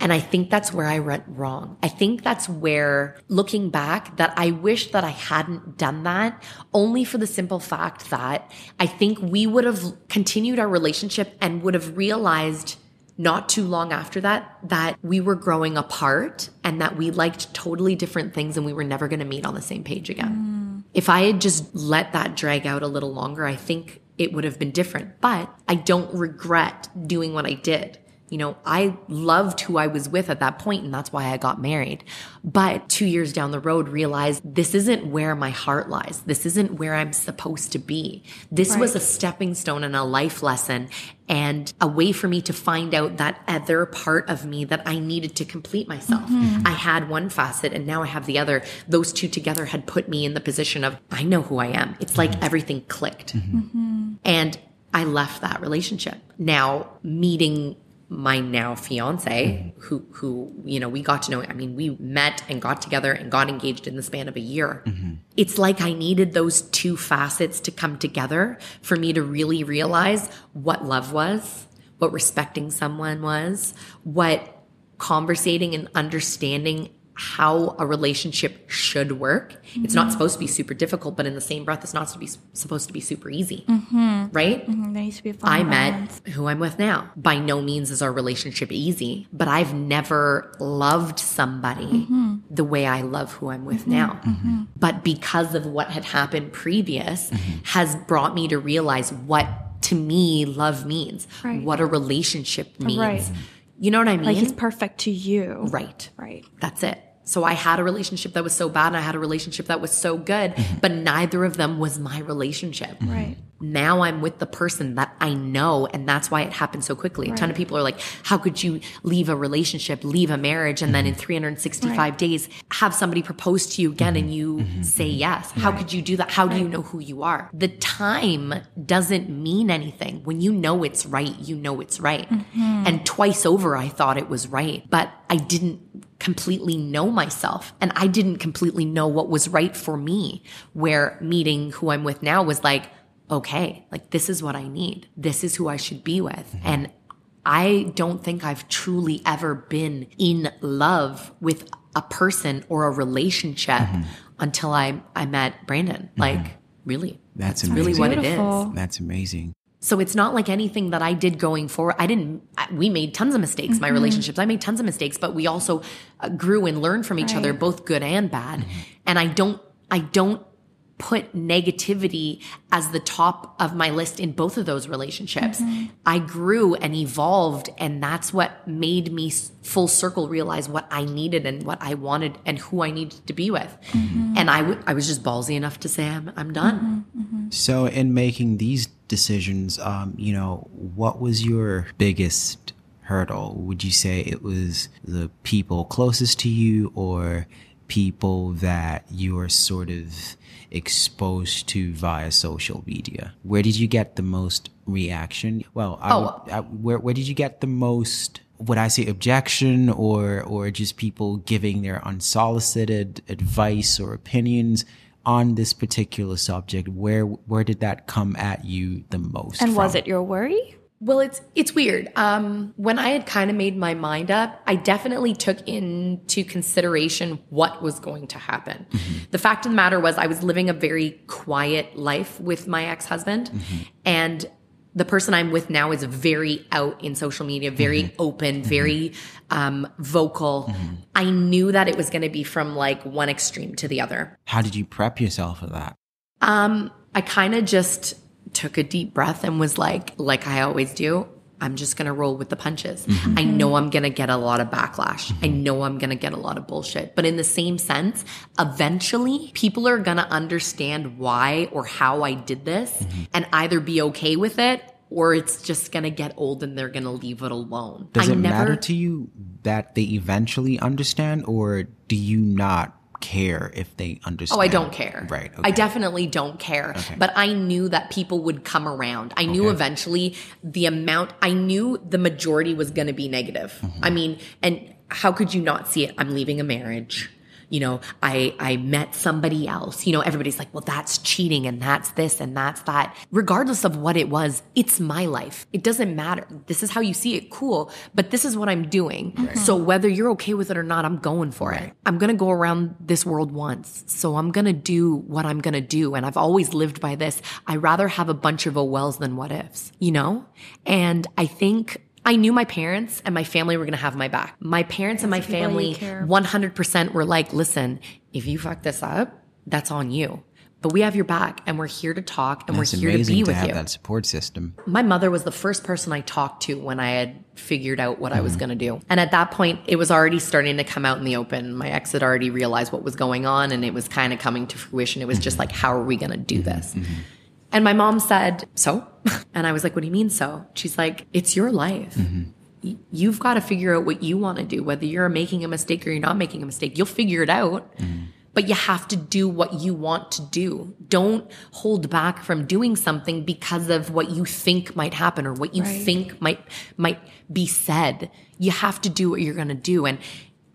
And I think that's where I went wrong. I think that's where, looking back, that I wish that I hadn't done that only for the simple fact that I think we would have continued our relationship and would have realized not too long after that that we were growing apart and that we liked totally different things and we were never going to meet on the same page again. Mm. If I had just let that drag out a little longer, I think it would have been different. But I don't regret doing what I did. You know, I loved who I was with at that point, and that's why I got married. But two years down the road, realized this isn't where my heart lies. This isn't where I'm supposed to be. This was a stepping stone and a life lesson and a way for me to find out that other part of me that I needed to complete myself. Mhm. I had one facet and now I have the other. Those two together had put me in the position of I know who I am. It's like everything clicked. And I left that relationship. Now meeting my now fiance, mm-hmm. who who you know we got to know. I mean, we met and got together and got engaged in the span of a year. Mm-hmm. It's like I needed those two facets to come together for me to really realize what love was, what respecting someone was, what conversating and understanding how a relationship should work. It's not supposed to be super difficult, but in the same breath, it's not supposed to be, supposed to be super easy. Mm-hmm. Right? hmm There needs to be a fine I met who I'm with now. By no means is our relationship easy, but I've never loved somebody Mhm. the way I love who I'm with now. But because of what had happened previous has brought me to realize what to me love means, Right. what a relationship means. Right. You know what I mean? Like he's perfect to you. Right. Right. That's it. So I had a relationship that was so bad and I had a relationship that was so good, mm-hmm. but neither of them was my relationship. Mm-hmm. Right. Now I'm with the person that I know and that's why it happened so quickly. A ton of people are like, how could you leave a relationship, leave a marriage and then in mm-hmm. 365 Right. days have somebody propose to you again and you say yes? How could you do that? How do you know who you are? The time doesn't mean anything. When you know it's right, you know it's right. And twice over, I thought it was right, but I didn't completely know myself and I didn't completely know what was right for me. Where meeting who I'm with now was like, okay, like this is what I need. This is who I should be with. Mm-hmm. And I don't think I've truly ever been in love with a person or a relationship mm-hmm. until I, I met Brandon. Mm-hmm. Like, really. That's That's amazing. really what it is. That's amazing. So it's not like anything that I did going forward. I didn't, we made tons of mistakes, my Mhm. relationships. I made tons of mistakes, but we also uh, grew and learned from each other, both good and bad. And I don't, I don't put negativity as the top of my list in both of those relationships. Mhm. I grew and evolved, and that's what made me full circle realize what I needed and what I wanted and who I needed to be with. Mhm. And I, w- I was just ballsy enough to say, I'm, I'm done. So, in making these decisions, um, you know, what was your biggest hurdle? Would you say it was the people closest to you or people that you are sort of exposed to via social media? Where did you get the most reaction? Well, I Oh. would, I, where, where did you get the most? Would I say objection or or just people giving their unsolicited advice or opinions on this particular subject? Where where did that come at you the most? And was it your worry? Well, it's it's weird. Um, when I had kind of made my mind up, I definitely took into consideration what was going to happen. The fact of the matter was, I was living a very quiet life with my ex husband, and the person I'm with now is very out in social media, very open, very um, vocal. I knew that it was going to be from like one extreme to the other. How did you prep yourself for that? Um, I kind of just took a deep breath and was like, like I always do, I'm just going to roll with the punches. Mm-hmm. I know I'm going to get a lot of backlash. I mm-hmm. know I'm going to get a lot of bullshit. But in the same sense, eventually people are going to understand why or how I did this mm-hmm. and either be okay with it or it's just going to get old and they're going to leave it alone. Does I it never, matter to you that they eventually understand, or do you not care if they understand? Oh, I don't care. Right. I definitely don't care. But I knew that people would come around. I knew Okay. eventually the amount, I knew the majority was going to be negative. Mm-hmm. I mean, and how could you not see it? I'm leaving a marriage. You know, I, I met somebody else. You know, everybody's like, well, that's cheating and that's this and that's that. Regardless of what it was, it's my life. It doesn't matter. This is how you see it. Cool. But this is what I'm doing. So whether you're okay with it or not, I'm going for it. I'm going to go around this world once. So I'm going to do what I'm going to do. And I've always lived by this. I rather have a bunch of oh wells than what ifs, you know? And I think I knew my parents and my family were going to have my back. My parents and my family 100% were like, listen, if you fuck this up, that's on you. But we have your back and we're here to talk and It's we're here to amazing be to with have you. that support system. My mother was the first person I talked to when I had figured out what I was mm-hmm. going to do. And at that point, it was already starting to come out in the open. My ex had already realized what was going on and it was kind of coming to fruition. It was just mm-hmm. like, how are we going to do mm-hmm. this? And my mom said, So? And I was like, What do you mean, so? She's like, It's your life. Mm-hmm. Y- You've got to figure out what you want to do, whether you're making a mistake or you're not making a mistake. You'll figure it out. Mm-hmm. But you have to do what you want to do. Don't hold back from doing something because of what you think might happen or what you Right. think might might be said. You have to do what you're going to do and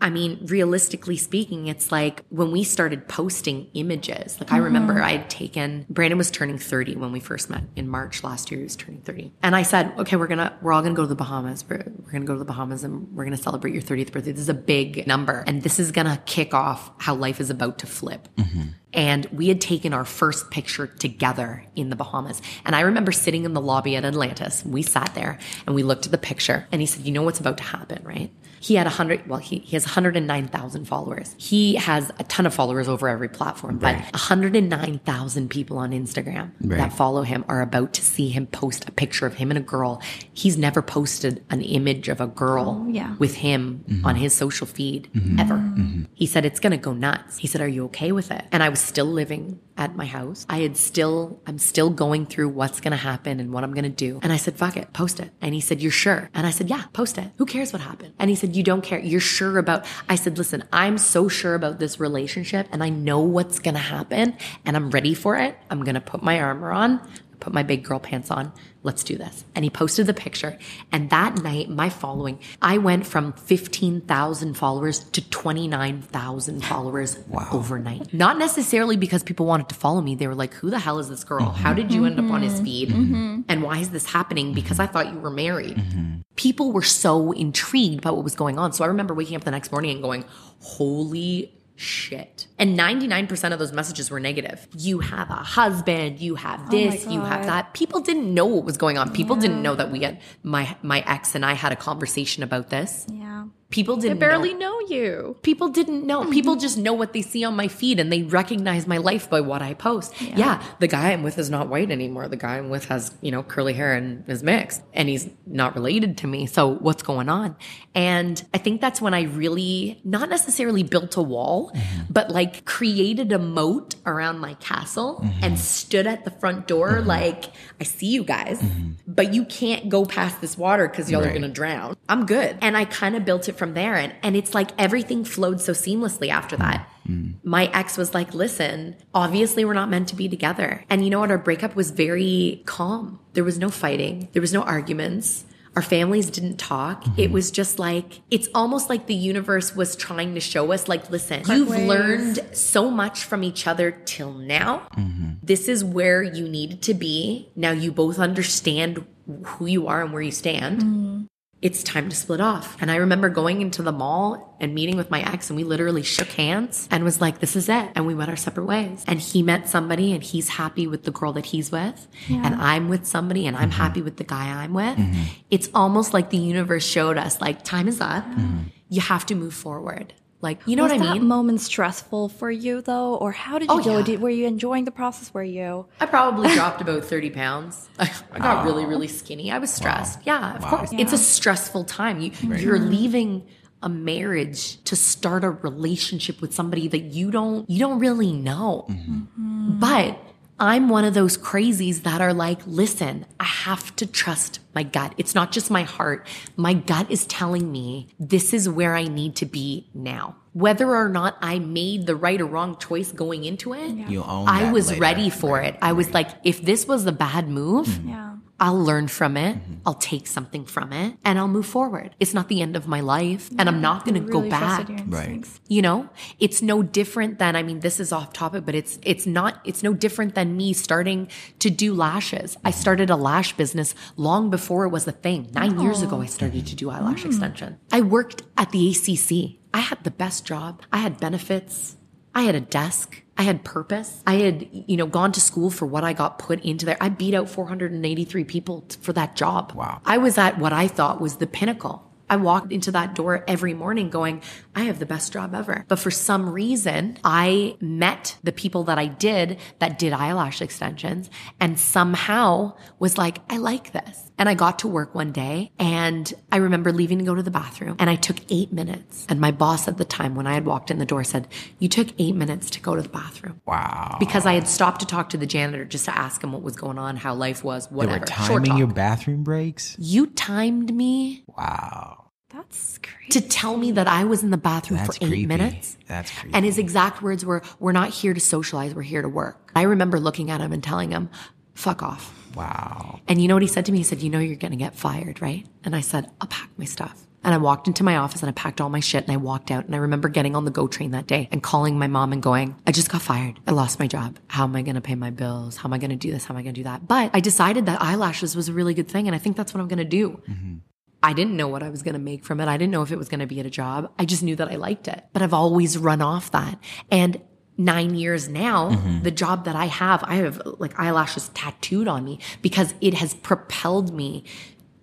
I mean, realistically speaking, it's like when we started posting images, like I mm-hmm. remember I had taken, Brandon was turning 30 when we first met in March last year. He was turning 30. And I said, okay, we're going to, we're all going to go to the Bahamas. We're, we're going to go to the Bahamas and we're going to celebrate your 30th birthday. This is a big number. And this is going to kick off how life is about to flip. Mm-hmm. And we had taken our first picture together in the Bahamas. And I remember sitting in the lobby at Atlantis. We sat there and we looked at the picture and he said, You know what's about to happen, right? He had 100, well, he, he has 109,000 followers. He has a ton of followers over every platform, but 109,000 people on Instagram Right. that follow him are about to see him post a picture of him and a girl. He's never posted an image of a girl oh, yeah. with him mm-hmm. on his social feed mm-hmm. ever. Mm-hmm. He said, It's going to go nuts. He said, Are you okay with it? And I was still living at my house. I had still, I'm still going through what's going to happen and what I'm going to do. And I said, Fuck it, post it. And he said, You're sure? And I said, Yeah, post it. Who cares what happened? And he said, You don't care. You're sure about, I said, Listen, I'm so sure about this relationship and I know what's going to happen and I'm ready for it. I'm going to put my armor on, put my big girl pants on. Let's do this. And he posted the picture. And that night, my following, I went from 15,000 followers to 29,000 followers overnight. Not necessarily because people wanted to follow me. They were like, who the hell is this girl? How did you end up on his mm-hmm. feed? Mm-hmm. And why is this happening? Because I thought you were married. Mm-hmm. People were so intrigued by what was going on. So I remember waking up the next morning and going, holy shit. And 99% of those messages were negative. You have a husband, you have oh this, you have that. People didn't know what was going on. People didn't know that we had my my ex and I had a conversation about this. Yeah. People didn't barely know. know you. People didn't know. Mm-hmm. People just know what they see on my feed and they recognize my life by what I post. Yeah. the guy I'm with is not white anymore. The guy I'm with has, you know, curly hair and is mixed and he's not related to me. So what's going on? And I think that's when I really not necessarily built a wall, mm-hmm. but like created a moat around my castle mm-hmm. and stood at the front door like, I see you guys, but you can't go past this water because y'all are going to drown. I'm good. And I kind of built it from there. And, and it's like everything flowed so seamlessly after that. Mm. My ex was like, listen, obviously we're not meant to be together. And you know what? Our breakup was very calm. There was no fighting, there was no arguments. Our families didn't talk. Mm-hmm. It was just like, it's almost like the universe was trying to show us, like, listen, you've ways. learned so much from each other till now. Mm-hmm. This is where you needed to be. Now you both understand who you are and where you stand, mm. It's time to split off. And I remember going into the mall and meeting with my ex, and we literally shook hands and was like, this is it. And we went our separate ways. And he met somebody and he's happy with the girl that he's with. Yeah. And I'm with somebody and I'm mm-hmm. happy with the guy I'm with. Mm-hmm. It's almost like the universe showed us, like, time is up. Mm-hmm. You have to move forward. Like, you know was what I that mean? moment stressful for you though, or how did you Oh, do yeah. Did- Were you enjoying the process? Were you? I probably dropped about 30 pounds. I got really, really skinny. I was stressed. Yeah, of Wow. course. It's a stressful time. You, Right. You're mm-hmm. leaving a marriage to start a relationship with somebody that you don't you don't really know. Mm-hmm. Mm-hmm. But I'm one of those crazies that are like, listen, I have to trust my gut. It's not just my heart. My gut is telling me this is where I need to be now. Whether or not I made the right or wrong choice going into it, You own I was later. ready for it. I was like, if this was a bad move, Yeah. I'll learn from it. Mm-hmm. I'll take something from it and I'll move forward. It's not the end of my life and I'm not going to You go back. trusted your instincts. You know, it's no different than I mean this is off topic but it's it's not it's no different than me starting to do lashes. I mm-hmm. started a lash business long before it was a thing. 9 years ago I started to do eyelash mm. extension. I worked at the ACC. I had the best job. I had benefits. I had a desk. I had purpose. I had, you know, gone to school for what I got put into there. I beat out 483 people t- for that job. Wow. I was at what I thought was the pinnacle. I walked into that door every morning going, I have the best job ever. But for some reason, I met the people that I did that did eyelash extensions and somehow was like, I like this. And I got to work one day and I remember leaving to go to the bathroom and I took eight minutes. And my boss at the time, when I had walked in the door, said, You took eight minutes to go to the bathroom. Wow. Because I had stopped to talk to the janitor just to ask him what was going on, how life was, whatever. They whatever. were Short timing your bathroom breaks. You timed me Wow. That's crazy. to tell me that I was in the bathroom That's for eight creepy. minutes. That's creepy. And his exact words were, We're not here to socialize, we're here to work. I remember looking at him and telling him, Fuck off. Wow. And you know what he said to me? He said, You know, you're going to get fired, right? And I said, I'll pack my stuff. And I walked into my office and I packed all my shit and I walked out. And I remember getting on the GO train that day and calling my mom and going, I just got fired. I lost my job. How am I going to pay my bills? How am I going to do this? How am I going to do that? But I decided that eyelashes was a really good thing. And I think that's what I'm going to do. Mm-hmm. I didn't know what I was going to make from it. I didn't know if it was going to be at a job. I just knew that I liked it. But I've always run off that. And nine years now, mm-hmm. the job that I have, I have like eyelashes tattooed on me because it has propelled me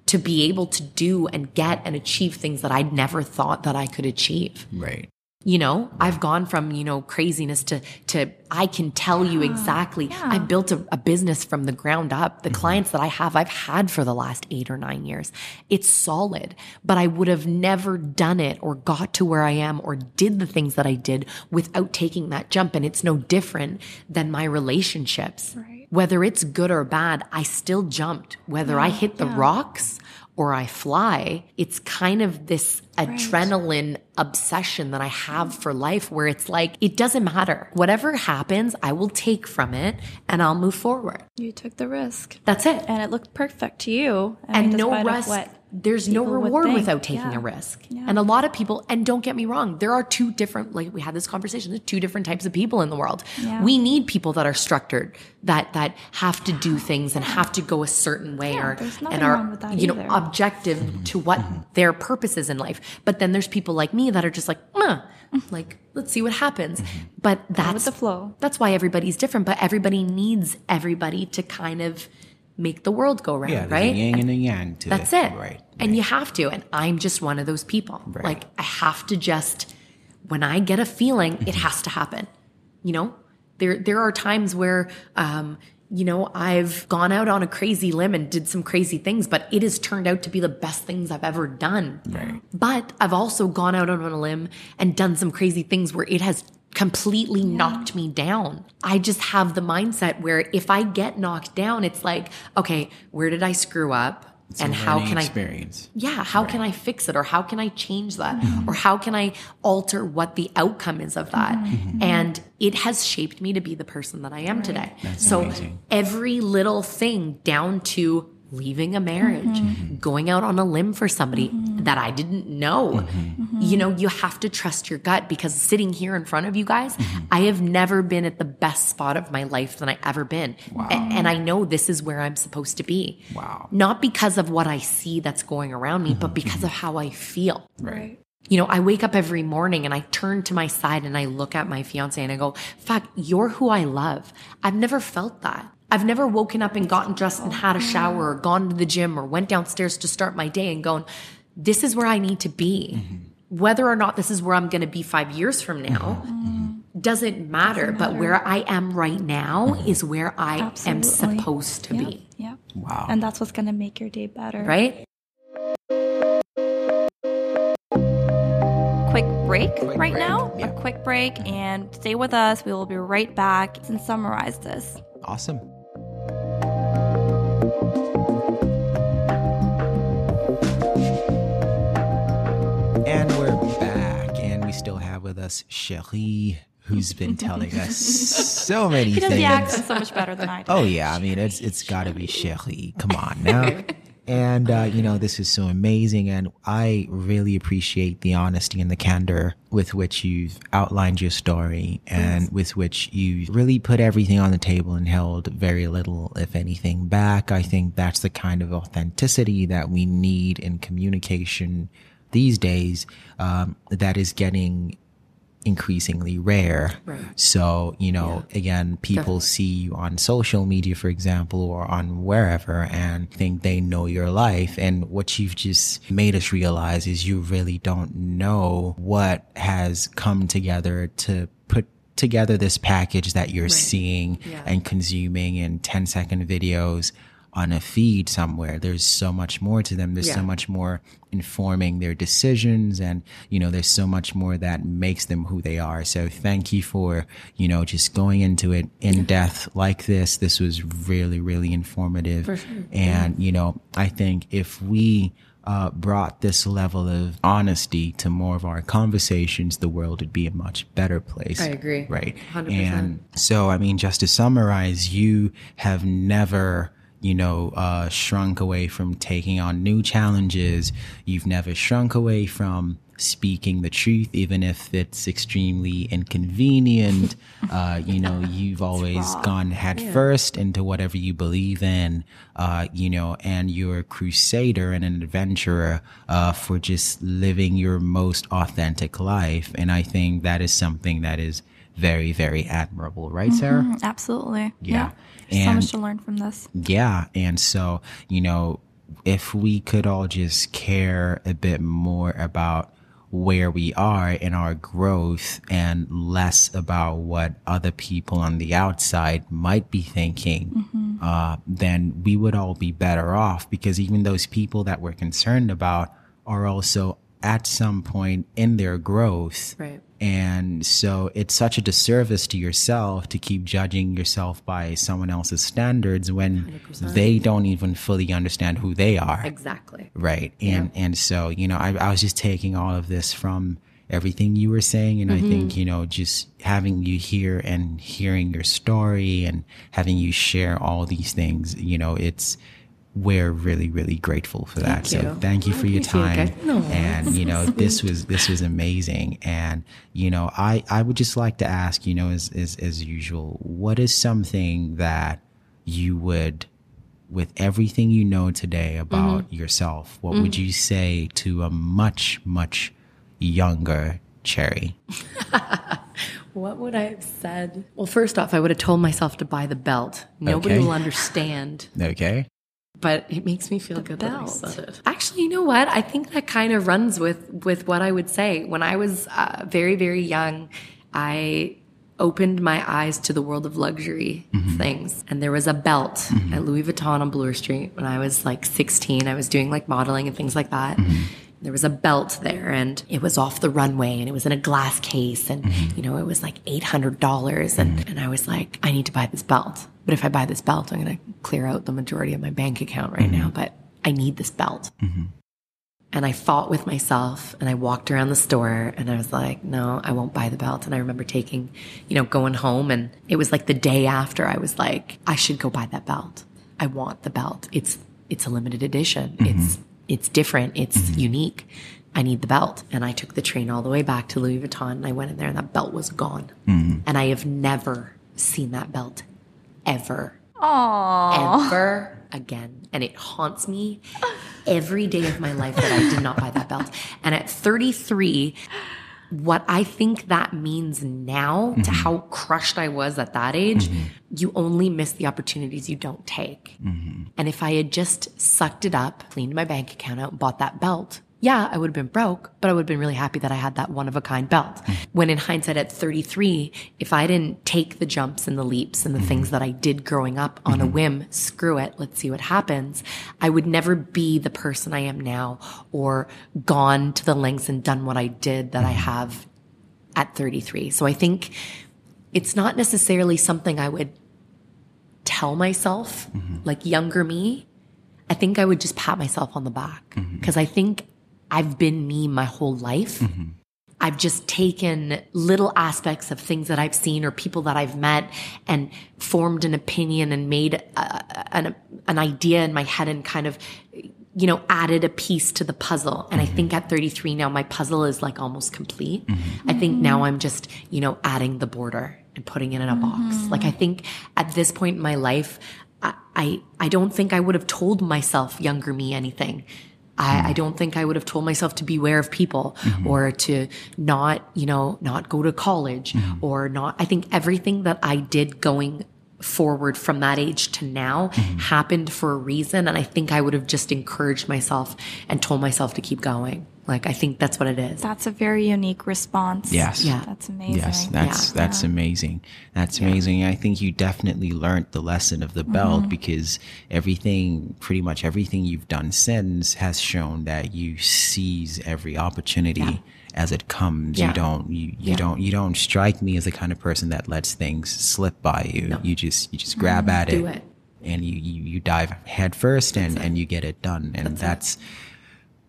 to be able to do and get and achieve things that I'd never thought that I could achieve. Right. You know, I've gone from, you know, craziness to, to, I can tell you ah, exactly. I built a, a business from the ground up. The mm-hmm. clients that I have, I've had for the last eight or nine years. It's solid, but I would have never done it or got to where I am or did the things that I did without taking that jump. And it's no different than my relationships. Whether it's good or bad, I still jumped. Whether I hit the yeah. rocks or I fly, it's kind of this adrenaline obsession that I have mm. for life where it's like, it doesn't matter. Whatever happens, I will take from it and I'll move forward. You took the risk. That's it. And it looked perfect to you. I And mean, no of what There's no people would reward without taking Yeah. a risk. Yeah. And a lot of people, and don't get me wrong, there are two different, like we had this conversation, there's two different types of people in the world. Yeah. We need people that are structured, that that have to do things and have to go a certain way or and are wrong with that you know either. objective to what their purpose is in life. But then there's people like me that are just like, "Meh," like let's see what happens. But that's the flow. That's why everybody's different, but everybody needs everybody to kind of make the world go round, Yeah, right? yin and a yang to That's it. it. Right. And you have to. And I'm just one of those people. Like, I have to just, when I get a feeling, it has to happen. You know, there, there are times where, um, you know, I've gone out on a crazy limb and did some crazy things, but it has turned out to be the best things I've ever done. Right. But I've also gone out on a limb and done some crazy things where it has completely knocked me down. I just have the mindset where if I get knocked down, it's like, okay, where did I screw up? It's a and how learning can I yeah, how can I fix it or how can I change that mm-hmm. or how can I alter what the outcome is of that? Mm-hmm. Mm-hmm. And it has shaped me to be the person that I am today. That's so amazing. every little thing down to leaving a marriage, Mm-hmm. going out on a limb for somebody that I didn't know. Mm-hmm. You know, you have to trust your gut because sitting here in front of you guys, Mm-hmm. I have never been at the best spot of my life than I ever been. A- And I know this is where I'm supposed to be. Wow. Not because of what I see that's going around me, Mm-hmm. but because of how I feel. Right. You know, I wake up every morning and I turn to my side and I look at my fiance and I go, fuck, you're who I love. I've never felt that. I've never woken up and gotten dressed and had a shower or gone to the gym or went downstairs to start my day and gone, this is where I need to be. Mm-hmm. Whether or not this is where I'm going to be five years from now mm-hmm. Mm-hmm. doesn't matter. But where I am right now is where I am supposed to Yep. be. Yep. Wow. And that's what's going to make your day better. Right? quick break right now. A quick break and stay with us. We will be right back and summarize this. Awesome. And we're back, and we still have with us Cherie, who's been telling us so many He does things. the accent so much better than I do. Oh yeah, I mean it's it's got to be Cherie. Come on now. And uh, you know this is so amazing, and I really appreciate the honesty and the candor with which you've outlined your story, and with which you really put everything on the table and held very little, if anything, back. I think that's the kind of authenticity that we need in communication these days. Um, that is getting increasingly rare. Right. So, you know, again, people see you on social media, for example, or on wherever and think they know your life. And what you've just made us realize is you really don't know what has come together to put together this package that you're seeing Yeah. and consuming in 10 second videos on a feed somewhere. There's so much more to them. There's Yeah. so much more informing their decisions and, you know, there's so much more that makes them who they are. So thank you for, you know, just going into it in depth like this. This was really, really informative. For sure. And, you know, I think if we, uh, brought this level of honesty to more of our conversations, the world would be a much better place. I agree. Right. 100%. And so, I mean, just to summarize, you have never, you know, uh, shrunk away from taking on new challenges. You've never shrunk away from speaking the truth, even if it's extremely inconvenient. uh, you know, you've always gone head first into whatever you believe in, uh, you know, and you're a crusader and an adventurer, uh, for just living your most authentic life. And I think that is something that is very, very admirable, right, Sarah? Mm, absolutely. Yeah. There's so much to learn from this. Yeah. And so, you know, if we could all just care a bit more about where we are in our growth and less about what other people on the outside might be thinking, uh, then we would all be better off because even those people that we're concerned about are also at some point in their growth. Right. And so it's such a disservice to yourself to keep judging yourself by someone else's standards when 100%. they don't even fully understand who they are. Exactly. Right. And and so, you know, I, I was just taking all of this from everything you were saying and I mm-hmm. think, you know, just having you here and hearing your story and having you share all these things, you know, it's we're really, really grateful for that. Thank so thank you for your time. No, and you know, this was this was amazing. And you know, I I would just like to ask, you know, as as as usual, what is something that you would with everything you know today about Mm-hmm. yourself, what would you say to a much, much younger Cherry? What would I have said? Well, first off, I would have told myself to buy the belt. Nobody Okay. will understand, Okay. But it makes me feel good that I said it. Actually, you know what? I think that kind of runs with with what I would say. When I was uh, very very young, I opened my eyes to the world of luxury mm-hmm. things. And there was a belt mm-hmm. at Louis Vuitton on Bloor Street when I was like 16. I was doing like modeling and things like that. Mm-hmm. There was a belt there and it was off the runway and it was in a glass case and you know it was like $800 and and I was like I need to buy this belt. But if I buy this belt, I'm going to clear out the majority of my bank account right now, mm-hmm. but I need this belt. Mm-hmm. And I fought with myself and I walked around the store and I was like, no, I won't buy the belt. And I remember taking, you know, going home and it was like the day after I was like, I should go buy that belt. I want the belt. It's it's a limited edition. Mm-hmm. It's it's different. It's unique. I need the belt. And I took the train all the way back to Louis Vuitton and I went in there and that belt was gone. And I have never seen that belt ever, Aww. ever again. And it haunts me every day of my life that I did not buy that belt. And at 33, what I think that means now to mm-hmm. how crushed I was at that age, mm-hmm. you only miss the opportunities you don't take. Mm-hmm. And if I had just sucked it up, cleaned my bank account out, bought that belt, yeah, I would have been broke, but I would have been really happy that I had that one of a kind belt. Hmm. When in hindsight at 33, if I didn't take the jumps and the leaps and the hmm. things that I did growing up on a hmm. whim, screw it, let's see what happens, I would never be the person I am now or gone to the lengths and done what I did that I have at 33. So I think it's not necessarily something I would tell myself, mm-hmm. like younger me. I think I would just pat myself on the back mm-hmm. because I think I've been me my whole life. Mm-hmm. I've just taken little aspects of things that I've seen or people that I've met and formed an opinion and made a, an, an idea in my head and kind of, you know, added a piece to the puzzle. And I mm-hmm. think at 33 now, my puzzle is like almost complete. Mm-hmm. I think now I'm just, you know, adding the border and putting it in a box. Like I think at this point in my life, I, I, I don't think I would have told myself younger me anything. I, I hmm. don't think I would have told myself to beware of people hmm. or to not, you know, not go to college hmm. or not. I think everything that I did going forward from that age to now happened for a reason. And I think I would have just encouraged myself and told myself to keep going. Like, I think that's what it is. That's a very unique response. Yes. Yeah. That's amazing. Yes, that's Yeah. that's amazing. That's amazing. I think you definitely learned the lesson of the Mm-hmm. belt because everything, pretty much everything you've done since, has shown that you seize every opportunity as it comes. Yeah. You don't you, you Yeah. don't you don't strike me as the kind of person that lets things slip by you. You just you just grab at Do it, it. and you, you you dive head first and and you get it done. And that's that's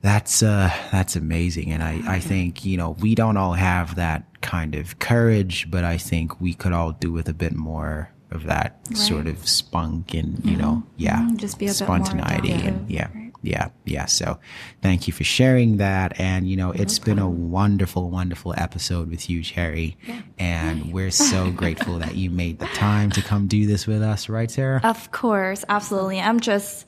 uh that's amazing. And i i think you know we don't all have that kind of courage but i think we could all do with a bit more of that sort of spunk and you know yeah Mhm, just be a bit more spontaneity and yeah yeah yeah. So thank you for sharing that. And you know it's been a wonderful wonderful episode with you cherry. And we're so grateful that you made the time to come do this with us right sarah? Of course, absolutely. I'm just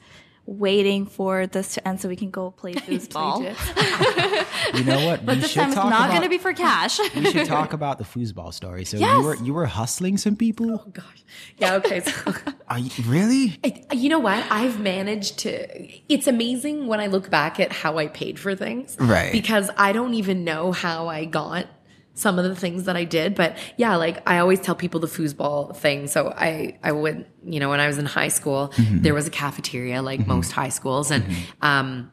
waiting for this to end so we can go play foosball. you know what but we this should time it's not going to be for cash. we should talk about the foosball story. So Yes. you were you were hustling some people. Oh gosh. Yeah. Okay. So. Are you, really? I- you know what? I've managed to. It's amazing when I look back at how I paid for things. Right. Because I don't even know how I got some of the things that I did. But yeah, like I always tell people the foosball thing. So I, I would, you know, when I was in high school, Mm-hmm. there was a cafeteria like most high schools. And, um,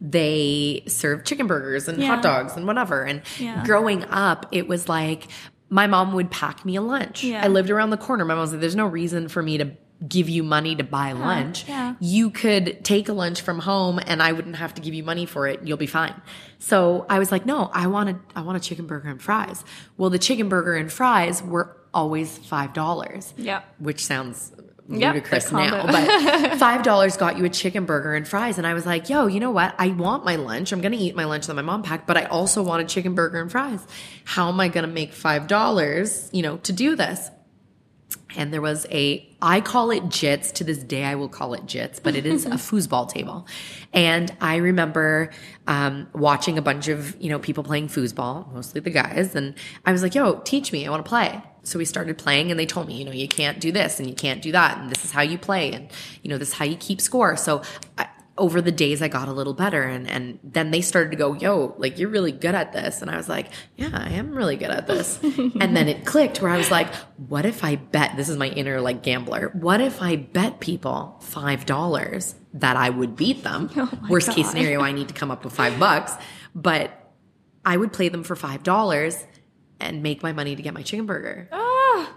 they served chicken burgers and Yeah. hot dogs and whatever. And Yeah. growing up, it was like my mom would pack me a lunch. Yeah. I lived around the corner. My mom was like, there's no reason for me to give you money to buy lunch. yeah. You could take a lunch from home and I wouldn't have to give you money for it. You'll be fine. So I was like, no, I wanted, I want a chicken burger and fries. Well, the chicken burger and fries were always $5. Yeah. Which sounds ludicrous the now, but five dollars got you a chicken burger and fries. And I was like, yo, you know what? I want my lunch. I'm gonna eat my lunch that my mom packed, but I also want a chicken burger and fries. How am I gonna make five dollars, you know, to do this? And there was a, I call it jits. To this day, I will call it jits, but it is a foosball table. And I remember um, watching a bunch of, you know, people playing foosball, mostly the guys. And I was like, yo, teach me. I want to play. So we started playing and they told me, you know, you can't do this and you can't do that. And this is how you play. And, you know, this is how you keep score. So I, over the days I got a little better and and then they started to go, "Yo, like you're really good at this." And I was like, "Yeah, I am really good at this." and then it clicked where I was like, "What if I bet this is my inner like gambler. What if I bet people $5 that I would beat them? Oh Worst case scenario, I need to come up with 5 bucks, but I would play them for $5 and make my money to get my chicken burger." Oh,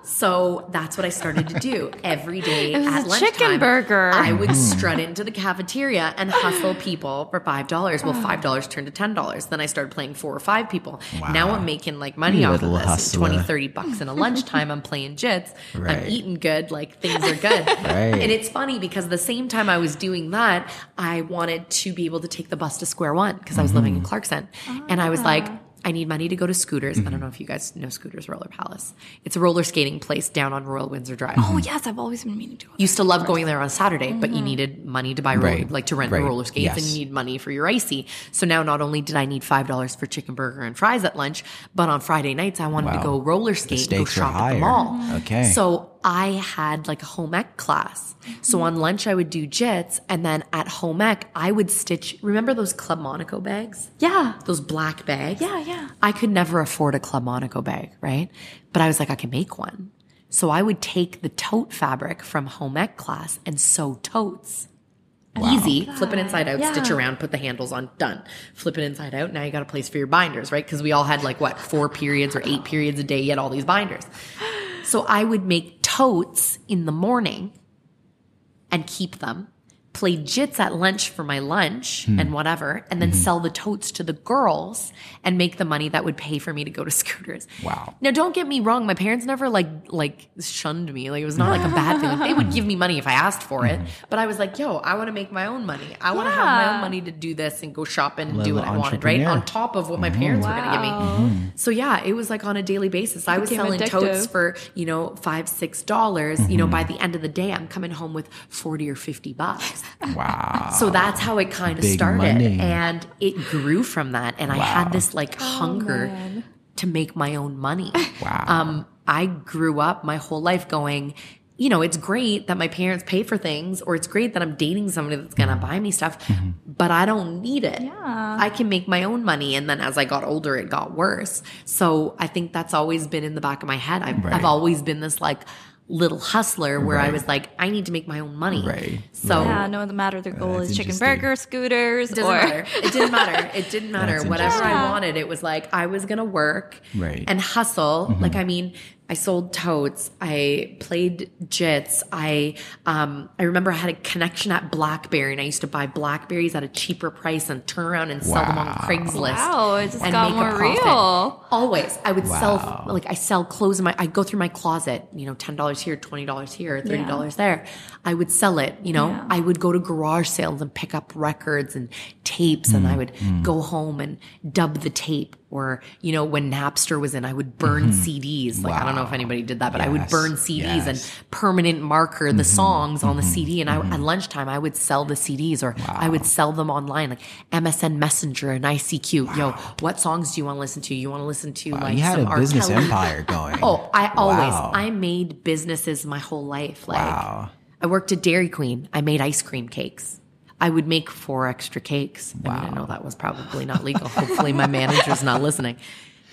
So that's what I started to do every day at lunchtime. chicken burger. I would strut into the cafeteria and hustle people for five dollars. Well, five dollars turned to ten dollars. Then I started playing four or five people. Now I'm making like money You off of this. hustler. 20, 30 bucks in a lunchtime. I'm playing jits. Right. I'm eating good. Like things are good. Right. And it's funny because the same time I was doing that, I wanted to be able to take the bus to Square One because I was living in Mm-hmm. Clarkson. And I was like, Ah. I need money to go to Scooters. I Mm-hmm. don't know if you guys know Scooters Roller Palace. It's a roller skating place down on Royal Windsor Drive. Mm-hmm. Oh yes, I've always been meaning to. go. Used to love going there on Saturday, but you needed money to buy roller, Right. like to rent Right. roller skates, and you need money for your icy. So now, not only did I need five dollars for chicken burger and fries at lunch, but on Friday nights I wanted to go roller skate go shop at the mall. Okay. So I had like a home ec class. So on lunch I would do jits, and then at home ec I would stitch. Remember those Club Monaco bags? Yeah. Those black bags. Yeah, yeah. I could never afford a Club Monaco bag, right? But I was like, I can make one. So I would take the tote fabric from home ec class and sew totes. Easy. Flip it inside out, stitch around, put the handles on, done. Flip it inside out. Now you got a place for your binders, right? Because we all had like what, four periods or eight periods a day. You had all these binders. So I would make totes in the morning and keep them, play jits at lunch for my lunch Hmm. and whatever, and then Mm-hmm. sell the totes to the girls and make the money that would pay for me to go to scooters. Wow. Now, don't get me wrong. My parents never like like shunned me. Like it was not like a bad thing. Like, they would give me money if I asked for Mm-hmm. it. But I was like, yo, I want to make my own money. I want to have my own money to do this and go shopping and do what I wanted, right? On top of what my parents were going to give me. Mm-hmm. So yeah, it was like on a daily basis. I was selling addictive. totes for you know five, six dollars. You Mm-hmm. know, by the end of the day, I'm coming home with forty or fifty bucks. Wow. So that's how it kind of Big started. money. And it grew from that. And I had this like Oh, hunger to make my own money. Wow. Um, I grew up my whole life going, you know, it's great that my parents pay for things, or it's great that I'm dating somebody that's gonna buy me stuff, but I don't need it. Yeah. I can make my own money. And then as I got older, it got worse. So I think that's always been in the back of my head. I've, Right. I've always been this like little hustler where I was like, I need to make my own money. Right. So Yeah, no matter their goal That's is chicken burger, scooters, it doesn't or matter. It didn't matter. It didn't matter. Whatever I wanted, it was like I was gonna work Right. Mm-hmm. and hustle. Like I mean, I sold totes. I played jits. I um I remember I had a connection at BlackBerry, and I used to buy Blackberries at a cheaper price and turn around and sell them on Craigslist. Wow, it just and got make more real. Always, I would Wow. sell like I sell clothes in my. I go through my closet. You know, ten dollars here, twenty dollars here, thirty dollars there. I would sell it. You know, Yeah. I would go to garage sales and pick up records and tapes, and I would Mm. go home and dub the tape. Or you know, when Napster was in, I would burn CDs. Like I don't know if Mm-hmm. Anybody did that, but I would burn CDs Yes. Mm-hmm. and permanent marker the songs on the CD. And I, at lunchtime, I would sell the CDs, or I would sell them online, like MSN Messenger and ICQ. Yo, what songs do you want to listen to? You want to listen to Wow, like you had some a business Kelly? empire going. Oh, I always Wow. I made businesses my whole life. Like Wow. I worked at Dairy Queen. I made ice cream cakes. I would make four extra cakes. I mean, I know that was probably not legal. Hopefully my manager's not listening.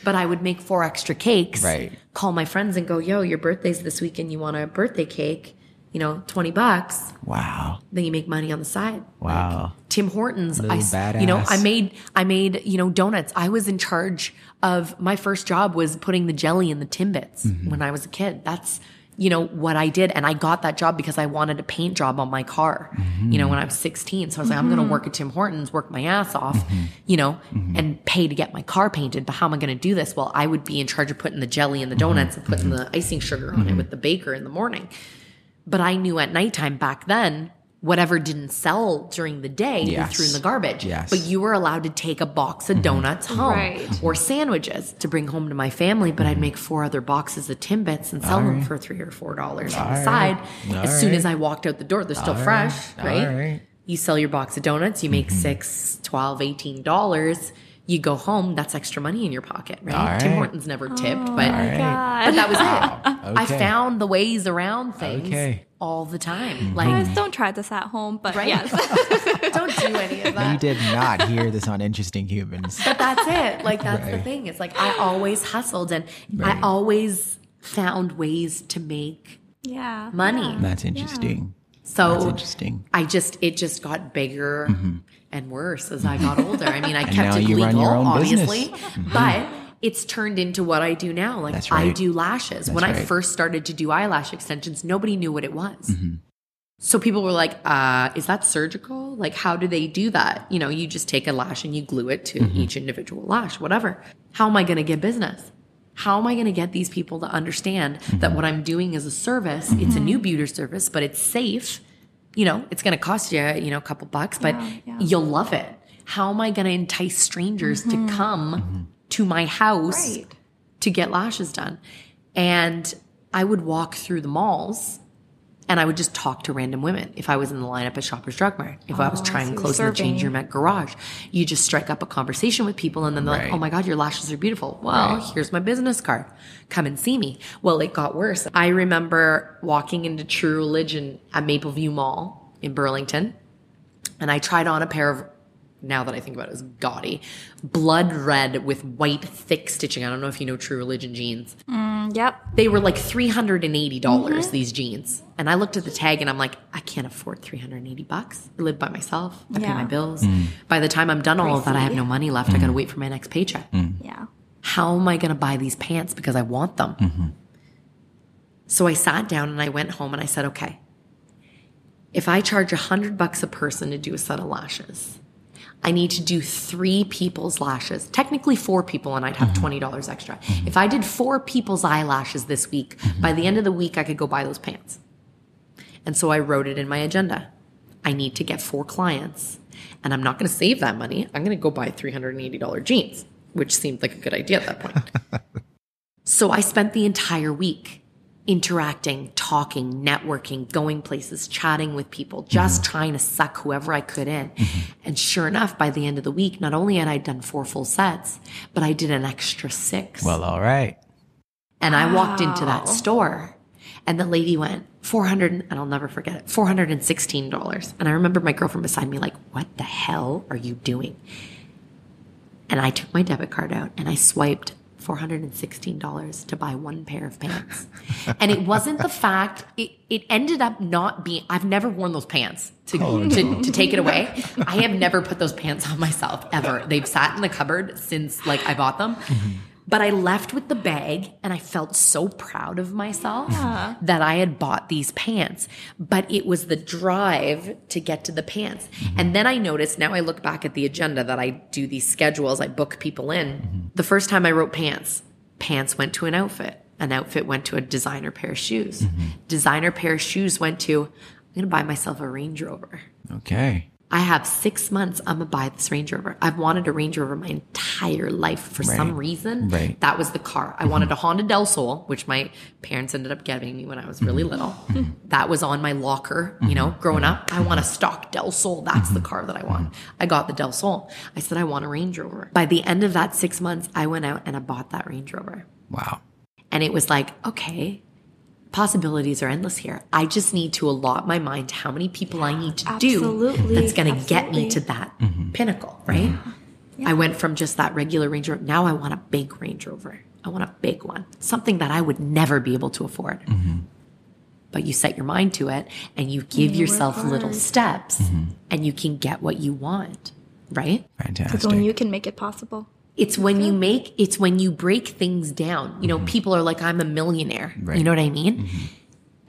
But I would make four extra cakes. Right. Call my friends and go, "Yo, your birthday's this weekend. You want a birthday cake? You know, 20 bucks." Wow. Then you make money on the side. Wow. Tim Hortons. Little I, you know, I made, I made, you know, donuts. I was in charge of my first job was putting the jelly in the Timbits Mm-hmm. when I was a kid. That's, you know, what I did. And I got that job because I wanted a paint job on my car, you know, mm-hmm. when I was 16. So I was like, I'm going to mm-hmm. work at Tim Hortons, work my ass off, Mm-hmm. you know, mm-hmm. and pay to get my car painted. But how am I going to do this? Well, I would be in charge of putting the jelly in the Mm-hmm. donuts and putting the icing sugar on it with the baker in the morning. But I knew at nighttime back then, whatever didn't sell during the day, Yes. you threw in the garbage. Yes. But you were allowed to take a box of donuts home Right. or sandwiches to bring home to my family. But I'd make four other boxes of Timbits and sell them Alright. for three or four dollars on the Alright. side. As soon as I walked out the door, they're still Alright. fresh, right? Alright. You sell your box of donuts, you make Mm-hmm. six, twelve, eighteen dollars. You go home, that's extra money in your pocket, right? Alright. Tim Hortons never tipped, but Alright. but that was it. I Okay. found the ways around things Okay. All the time. Mm-hmm. Like, Guys, don't try this at home, but Right? yes. don't do any of that. You did not hear this on Interesting Humans. But that's it. Like that's the thing. It's like I always hustled and Right. I always found ways to make yeah. money. That's interesting. So That's interesting. I just it just got bigger and worse as I got older. I mean, I And kept it legal, run your own obviously, but it's turned into what I do now. Like That's I do lashes. That's when I first started to do eyelash extensions, nobody knew what it was. Mm-hmm. So people were like, uh, is that surgical? Like, how do they do that? You know, you just take a lash and you glue it to Mm-hmm. each individual lash, whatever. How am I going to get business? How am I going to get these people to understand Mm-hmm. that what I'm doing is a service? It's a new beauty service, but it's safe. You know, it's going to cost you, you know, a couple bucks, but you'll love it. How am I going to entice strangers to come to my house Right. to get lashes done? And I would walk through the malls and I would just talk to random women if I was in the lineup at Shoppers Drug Mart. If I was Oh, trying so to you're close the change serving. room at Garage, you just strike up a conversation with people and then they're like, oh my God, your lashes are beautiful. Well, Right. here's my business card. Come and see me. Well, it got worse. I remember walking into True Religion at Mapleview Mall in Burlington and I tried on a pair of now that I think about it, it was gaudy, blood red with white thick stitching. I don't know if you know True Religion jeans. Mm, yep. They were like $380 Mhm. these jeans. And I looked at the tag and I'm like, I can't afford 380 bucks. I live by myself. I pay my bills. Mm. By the time I'm done all of that, I have no money left. I got to wait for my next paycheck. Yeah. How am I going to buy these pants because I want them? Mm-hmm. So I sat down and I went home and I said, okay, if I charge a hundred bucks a person to do a set of lashes, I need to do three people's lashes, technically four people, and I'd have mm-hmm. $20 extra. Mm-hmm. If I did four people's eyelashes this week, mm-hmm. by the end of the week, I could go buy those pants. And so I wrote it in my agenda. I need to get four clients, and I'm not going to save that money. I'm going to go buy $380 jeans, which seemed like a good idea at that point. so I spent the entire week interacting, talking, networking, going places, chatting with people, just mm-hmm. trying to suck whoever I could in. Mm-hmm. And sure enough, by the end of the week, not only had I done four full sets, but I did an extra six. Well, all right. And I walked into that store and the lady went, 400, and I'll never forget it, $416. And I remember my girlfriend beside me like, what the hell are you doing? And I took my debit card out and I swiped $416 to buy one pair of pants. and it wasn't the fact, it, it ended up not being, I've never worn those pants to, oh, to, to take it away. I have never put those pants on myself ever. They've sat in the cupboard since like I bought them. Mm-hmm. But I left with the bag and I felt so proud of myself Yeah. that I had bought these pants. But it was the drive to get to the pants. Mm-hmm. And then I noticed, now I look back at the agenda that I do these schedules, I book people in. Mm-hmm. The first time I wrote pants, pants went to an outfit. An outfit went to a designer pair of shoes. Mm-hmm. Designer pair of shoes went to, I'm going to buy myself a Range Rover. Okay. I have six months. I'm gonna buy this Range Rover. I've wanted a Range Rover my entire life for some reason. Right. That was the car. I wanted mm-hmm. a Honda Del Sol, which my parents ended up getting me when I was really mm-hmm. little. That was on my locker, you know, mm-hmm. growing up. I want a stock Del Sol. That's the car that I want. I got the Del Sol. I said, I want a Range Rover. By the end of that six months, I went out and I bought that Range Rover. Wow. And it was like, okay, possibilities are endless here. I just need to allot my mind to how many people I need to Absolutely. do that's going to get me to that mm-hmm. Mm-hmm. pinnacle, right? I went from just that regular Range Rover. Now I want a big Range Rover. I want a big one, something that I would never be able to afford. Mm-hmm. But you set your mind to it and you give you yourself little hard. steps and you can get what you want, right? Fantastic. Because only you can make it possible. It's when you make, it's when you break things down. You know, mm-hmm. people are like, I'm a millionaire. Right. You know what I mean? Mm-hmm.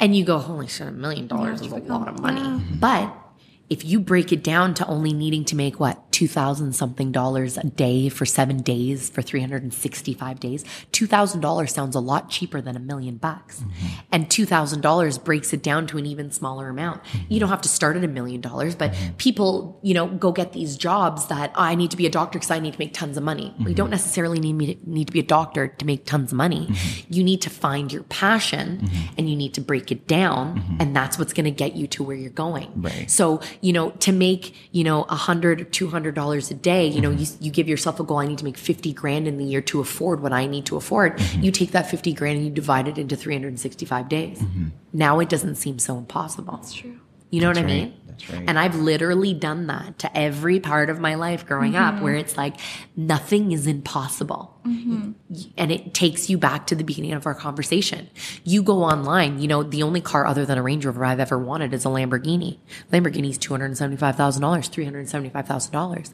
And you go, holy shit, a million dollars is a lot of oh, money. But if you break it down to only needing to make what, 2000 something dollars a day for seven days for 365 days, $2,000 sounds a lot cheaper than a million bucks. Mm-hmm. And $2,000 breaks it down to an even smaller amount. You don't have to start at a million dollars, but mm-hmm. people, you know, go get these jobs that "Oh, I need to be a doctor because I need to make tons of money. Well, you mm-hmm. don't necessarily need me to, need to be a doctor to make tons of money. You need to find your passion and you need to break it down. And that's what's going to get you to where you're going. Right. So, you know, to make, you know, a hundred or two hundred dollars a day, you know, mm-hmm. you, you give yourself a goal. I need to make 50 grand in the year to afford what I need to afford. Mm-hmm. You take that 50 grand and you divide it into 365 days. Mm-hmm. Now it doesn't seem so impossible. That's true. You know That's what I right. mean? That's right. And I've literally done that to every part of my life growing up mm-hmm. where it's like nothing is impossible. Mm-hmm. And it takes you back to the beginning of our conversation. You go online, you know, the only car other than a Range Rover I've ever wanted is a Lamborghini. Lamborghini's $275,000, $375,000.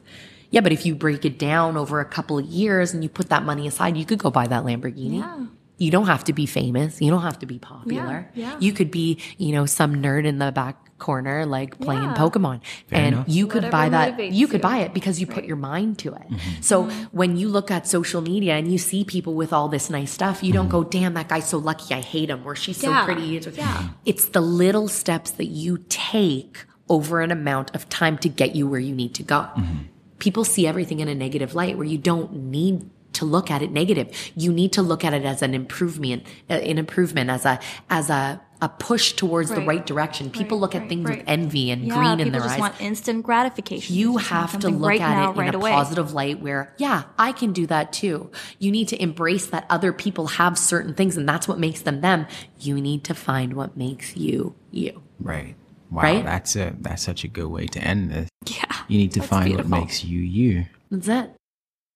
Yeah, but if you break it down over a couple of years and you put that money aside, you could go buy that Lamborghini. Yeah. You don't have to be famous. You don't have to be popular. Yeah, yeah. You could be, you know, some nerd in the back corner, like playing Yeah. Pokemon. Fair and enough. you could Whatever buy that. motivates You could buy it because you put your mind to it. Mm-hmm. So when you look at social media and you see people with all this nice stuff, you don't mm-hmm. go, damn, that guy's so lucky. I hate him. Or she's so pretty. Yeah. it's the little steps that you take over an amount of time to get you where you need to go. Mm-hmm. People see everything in a negative light where you don't need to look at it negative. You need to look at it as an improvement, uh, an improvement, as a, as a, a push towards the Right. right direction. People look at right, things right. with envy and Yeah, green in their eyes. people just want instant gratification. You just have to something look right at now, it right in a away. positive light where, yeah, I can do that too. You need to embrace that other people have certain things and that's what makes them them. You need to find what makes you you. Right. Wow. Right? That's a that's such a good way to end this. Yeah. You need to find beautiful. what makes you you. That's it.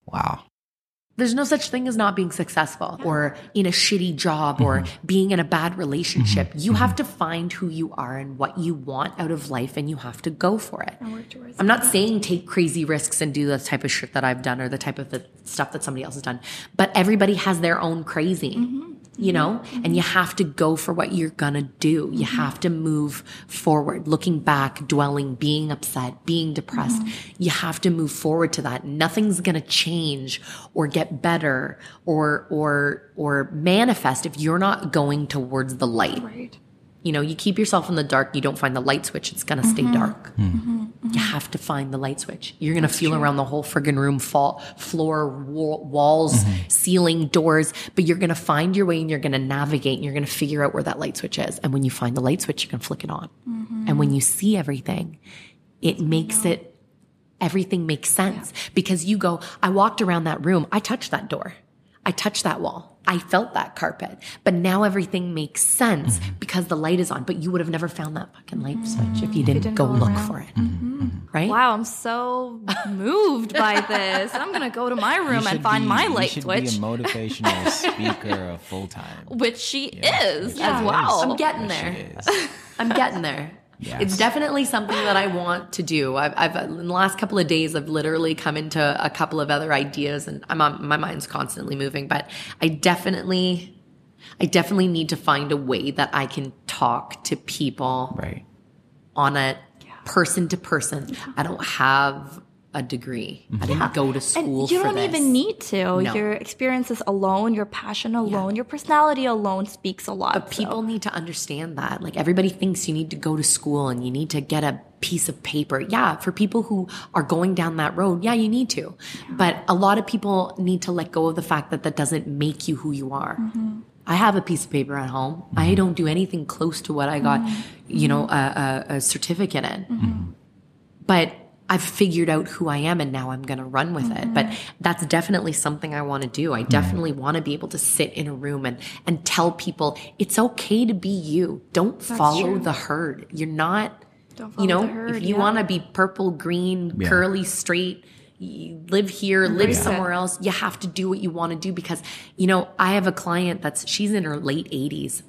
Wow. There's no such thing as not being successful or in a shitty job or mm-hmm. being in a bad relationship. Mm-hmm. You have mm-hmm. to find who you are and what you want out of life and you have to go for it. I'm not saying take crazy risks and do the type of shit that I've done or the type of the stuff that somebody else has done, but everybody has their own crazy. You know, mm-hmm. and you have to go for what you're gonna do. You mm-hmm. have to move forward, looking back, dwelling, being upset, being depressed. Mm-hmm. You have to move forward to that. Nothing's gonna change or get better or or or manifest if you're not going towards the light. Right. You know, you keep yourself in the dark, you don't find the light switch, it's gonna stay mm-hmm. dark. Mm-hmm. You have to find the light switch. You're gonna feel around the whole friggin' room, fall, floor, wa- walls, mm-hmm. ceiling, doors, but you're gonna find your way and you're gonna navigate and you're gonna figure out where that light switch is. And when you find the light switch, you can flick it on. And when you see everything, it makes it everything makes sense. Because you go, I walked around that room, I touched that door, I touched that wall, I felt that carpet, but now everything makes sense mm-hmm. because the light is on. But you would have never found that fucking light mm-hmm. switch if you didn't, didn't go, go look around. for it. Mm-hmm. Right? Wow, I'm so moved by this. I'm gonna go to my room and find be- my you light should switch, be a motivational speaker full time. which she is Yeah. as well. I'm getting there. I'm getting there. It's definitely something that I want to do. I've, I've in the last couple of days, I've literally come into a couple of other ideas, and I'm on, my mind's constantly moving. But I definitely, I definitely need to find a way that I can talk to people right on a person to person. I don't have a degree. I mm-hmm. didn't go to school and you for don't this. even need to. No. Your experiences alone, your passion alone, your personality alone speaks a lot. But people need to understand that. Like everybody thinks you need to go to school and you need to get a piece of paper. Yeah, for people who are going down that road, yeah, you need to. But a lot of people need to let go of the fact that that doesn't make you who you are. Mm-hmm. I have a piece of paper at home. I mm-hmm. don't do anything close to what I got, you know, a, a, a certificate in. But I've figured out who I am and now I'm going to run with it. But mm-hmm. that's definitely something I want to do. I definitely want to be able to sit in a room and, and tell people it's okay to be you. Don't follow true. the herd. You're not, Don't you know, follow the herd, if you yeah. want to be purple, green, Yeah. curly, straight, live here, mm-hmm. live Embrace it. somewhere else. You have to do what you want to do because, you know, I have a client that's, she's in her late 80s.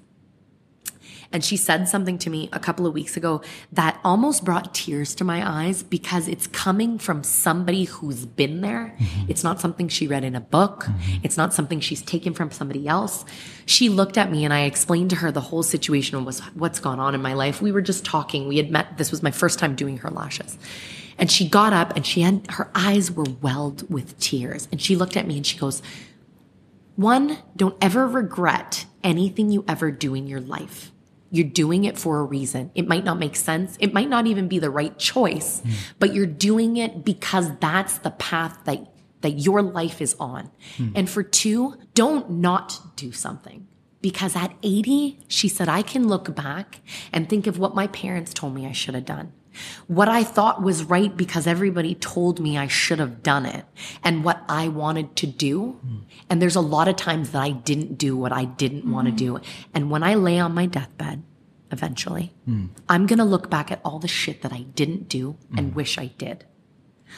And she said something to me a couple of weeks ago that almost brought tears to my eyes because it's coming from somebody who's been there. Mm-hmm. It's not something she read in a book. Mm-hmm. It's not something she's taken from somebody else. She looked at me and I explained to her the whole situation was what's gone on in my life. We were just talking. We had met. This was my first time doing her lashes. And she got up and she had, her eyes were welled with tears. And she looked at me and she goes, one, don't ever regret anything you ever do in your life. You're doing it for a reason. It might not make sense. It might not even be the right choice, hmm. but you're doing it because that's the path that, that your life is on. Hmm. And for two, don't not do something. Because at 80, she said, I can look back and think of what my parents told me I should have done. What I thought was right because everybody told me I should have done it and what I wanted to do. Hmm. And there's a lot of times that I didn't do what I didn't want to hmm. do. And when I lay on my deathbed, eventually, hmm. I'm going to look back at all the shit that I didn't do and wish I did.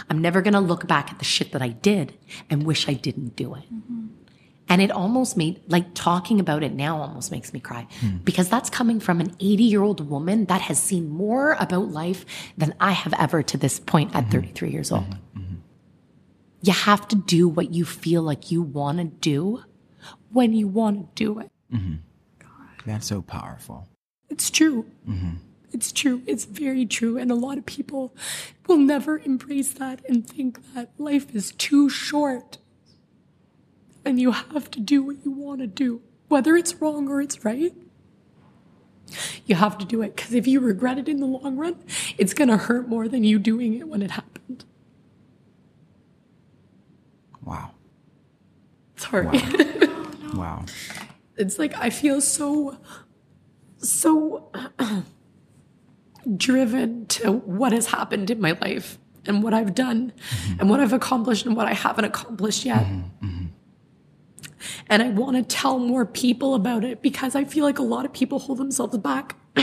I'm never going to look back at the shit that I did and wish I didn't do it. Mm-hmm. And it almost made, like talking about it now almost makes me cry because that's coming from an 80 year old woman that has seen more about life than I have ever to this point at 33 years old. You have to do what you feel like you want to do when you want to do it. Mm-hmm. That's so powerful. It's true. Mm-hmm. It's true. It's very true. And a lot of people will never embrace that and think that life is too short. And you have to do what you want to do, whether it's wrong or it's right. You have to do it because if you regret it in the long run, it's going to hurt more than you doing it when it happened. Wow. Sorry. Wow. wow. It's like I feel so, so driven to what has happened in my life and what I've done mm-hmm. and what I've accomplished and what I haven't accomplished yet. Mm-hmm. Mm-hmm. And I want to tell more people about it because I feel like a lot of people hold themselves back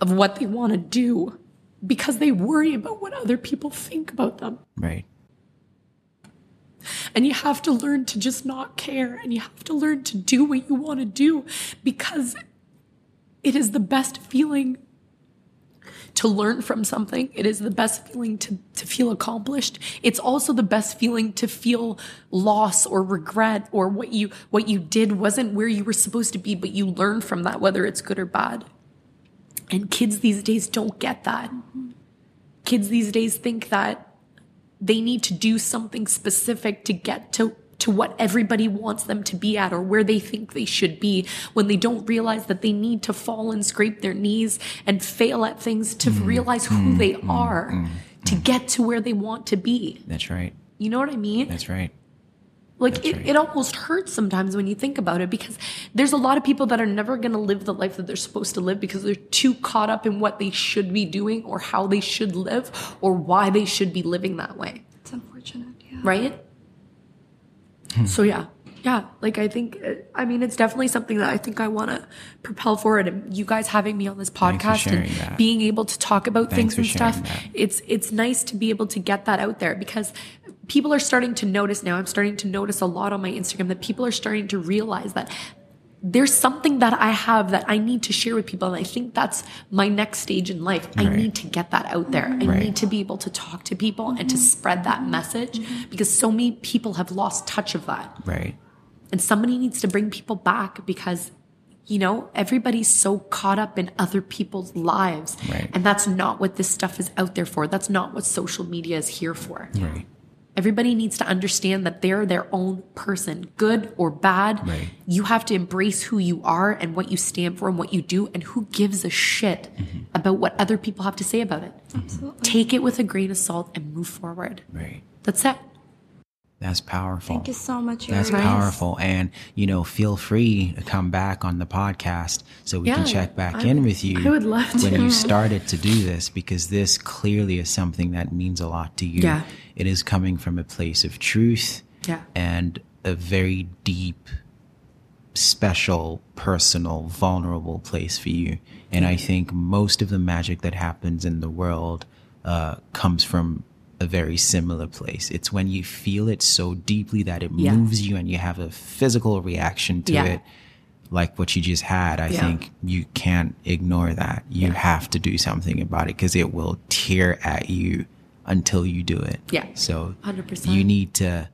of what they want to do because they worry about what other people think about them. Right. And you have to learn to just not care and you have to learn to do what you want to do because it is the best feeling to learn from something. It is the best feeling to, to feel accomplished. It's also the best feeling to feel loss or regret or what you, what you did wasn't where you were supposed to be, but you learn from that, whether it's good or bad. And kids these days don't get that. Kids these days think that they need to do something specific to get to to what everybody wants them to be at or where they think they should be when they don't realize that they need to fall and scrape their knees and fail at things to mm, realize who mm, they mm, are mm, to get to where they want to be. That's right. You know what I mean? That's right. Like That's it, right. it almost hurts sometimes when you think about it because there's a lot of people that are never going to live the life that they're supposed to live because they're too caught up in what they should be doing or how they should live or why they should be living that way. It's unfortunate, yeah. Right? so yeah, yeah, like I think, uh, I mean, it's definitely something that I think I want to propel forward. And you guys having me on this podcast and that. being able to talk about Thanks things and stuff, that. it's it's nice to be able to get that out there because people are starting to notice now. I'm starting to notice a lot on my Instagram that people are starting to realize that there's something that I have that I need to share with people. And I think that's my next stage in life. Right. I need to get that out there. I right. need to be able to talk to people and to spread that message because so many people have lost touch of that. Right. And somebody needs to bring people back because, you know, everybody's so caught up in other people's lives. Right. And that's not what this stuff is out there for. That's not what social media is here for. Right. Everybody needs to understand that they're their own person, good or bad. Right. You have to embrace who you are and what you stand for and what you do, and who gives a shit mm-hmm. about what other people have to say about it. Absolutely. Take it with a grain of salt and move forward. Right. That's it. That's powerful. Thank you so much. That's Iris. powerful. And, you know, feel free to come back on the podcast so we Yeah, can check back I in with you I would love to. when you started to do this because this clearly is something that means a lot to you. Yeah. It is coming from a place of truth Yeah. and a very deep, special, personal, vulnerable place for you. And I think most of the magic that happens in the world uh, comes from a very similar place. It's when you feel it so deeply that it Yeah. moves you and you have a physical reaction to Yeah. it, like what you just had. I Yeah. think you can't ignore that. You have to do something about it because it will tear at you until you do it. Yeah. So 100%. you need to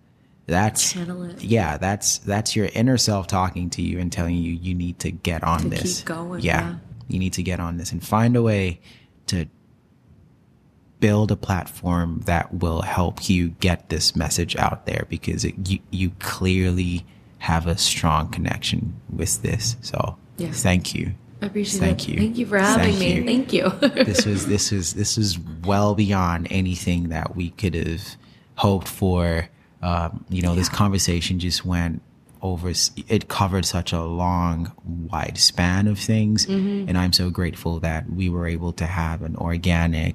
that's Channel it. yeah that's that's your inner self talking to you and telling you you need to get on To this keep going, yeah. yeah. you need to get on this and find a way to build a platform that will help you get this message out there because it, you you clearly have a strong connection with this so Yeah. thank you I appreciate Thank it. you. Thank you for having Thank me. you. Thank you. this was this was this was well beyond anything that we could have hoped for. Um, you know, this conversation just went over. It covered such a long, wide span of things, Mhm. and I'm so grateful that we were able to have an organic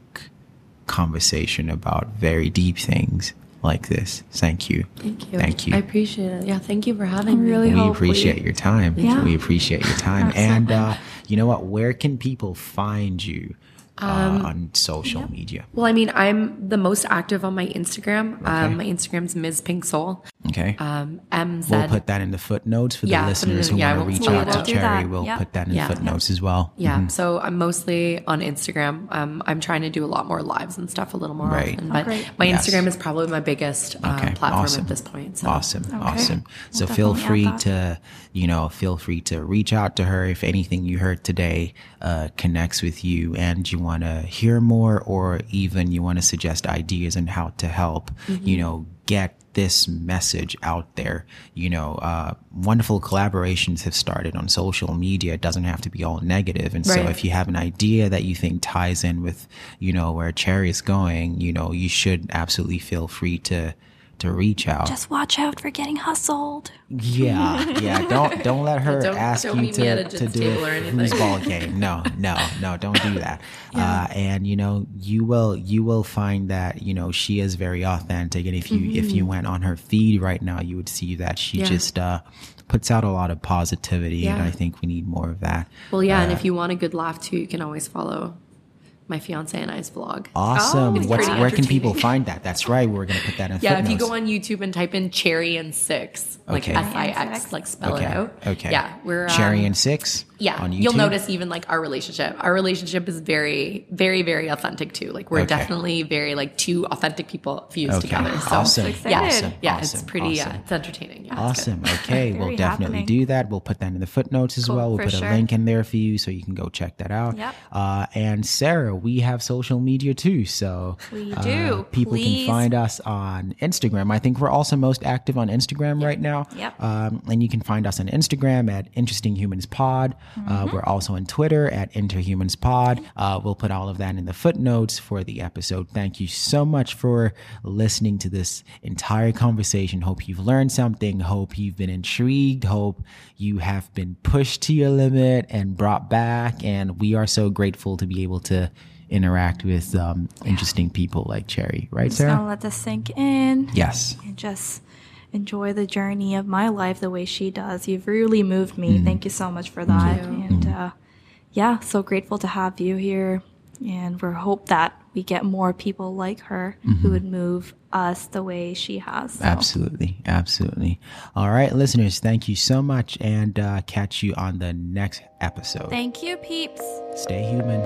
conversation about very deep things like this. Thank you. Thank you. Thank you. I appreciate it. Yeah, thank you for having me. really we hope appreciate we- your time. Yeah. We appreciate your time. And uh, you know what? Where can people find you uh, on social media? Well, I mean, I'm the most active on my Instagram. Okay. Um, my Instagram's Ms. Pink Soul. Okay. Um, MZ. We'll put that in the footnotes for the Yeah, put it listeners in- who yeah, want to we'll- reach we out will to do Cherry. We'll Yep. put that in Yeah. the footnotes as well. Yeah, Mhm. so I'm mostly on Instagram. Um, I'm trying to do a lot more lives and stuff a little more Right. often. Oh, But great. my Yes. Instagram is probably my biggest uh, Okay, platform awesome. at this point. So. Awesome, Okay. awesome. So We'll feel free to, you know, feel free to reach out to her if anything you heard today uh, connects with you and you want to hear more, or even you want to suggest ideas on how to help, Mhm. you know, get this message out there. You know, uh, wonderful collaborations have started on social media. It doesn't have to be all negative. And so if you have an idea that you think ties in with, you know, where Cherry is going, you know, you should absolutely feel free to to reach out. Just watch out for getting hustled. Yeah, yeah. Don't don't let her Don't- ask don't you meet me at to, to do table or a anything. foosball game. No, no, no. Don't do that. Uh, and you know, you will you will find that you know she is very authentic. And if you if you Mhm. went on her feed right now, you would see that she Yeah. just uh, puts out a lot of positivity. And I think we need more of that. Well, yeah, and Uh, if you want a good laugh too, you can always follow my fiance and I's vlog. Awesome. It's What's, where can people find that? That's right. We're going to put that in Yeah, if you go on YouTube and type in Cherry and Six, like Okay. S I X, like spell okay. it out. Okay. Yeah, we're Cherry um, and Six. Yeah, On YouTube? you'll notice even like our relationship. Our relationship is very, very, very authentic too. Like we're Okay. definitely very like two authentic people fused Okay. together. So Awesome. yeah, Awesome. yeah, it's pretty. Awesome. Uh, it's entertaining. Yeah, it's Awesome. Okay, we'll definitely happening. do that. We'll put that in the footnotes as Cool, well. We'll for put sure. a link in there for you so you can go check that out. Yep. Uh, and Sarah, we have social media too. So We uh, do. people Please. can find us on Instagram. I think we're also most active on Instagram right now. Yep. Um, and you can find us on Instagram at Interesting Humans Pod. Mm-hmm. Uh, we're also on Twitter at Interhumans Pod. Uh, we'll put all of that in the footnotes for the episode. Thank you so much for listening to this entire conversation. Hope you've learned something. Hope you've been intrigued. Hope you have been pushed to your limit and brought back. And we are so grateful to be able to interact with um, interesting people like Cherry. Right, Just gonna Sarah? let this sink in. Yes. And just enjoy the journey of my life the way she does. You've really moved me. Mhm. Thank you so much for that. And uh, yeah, so grateful to have you here. And we hope that we get more people like her Mhm. who would move us the way she has. So. Absolutely. Absolutely. All right, listeners, thank you so much and uh, catch you on the next episode. Thank you, peeps. Stay human.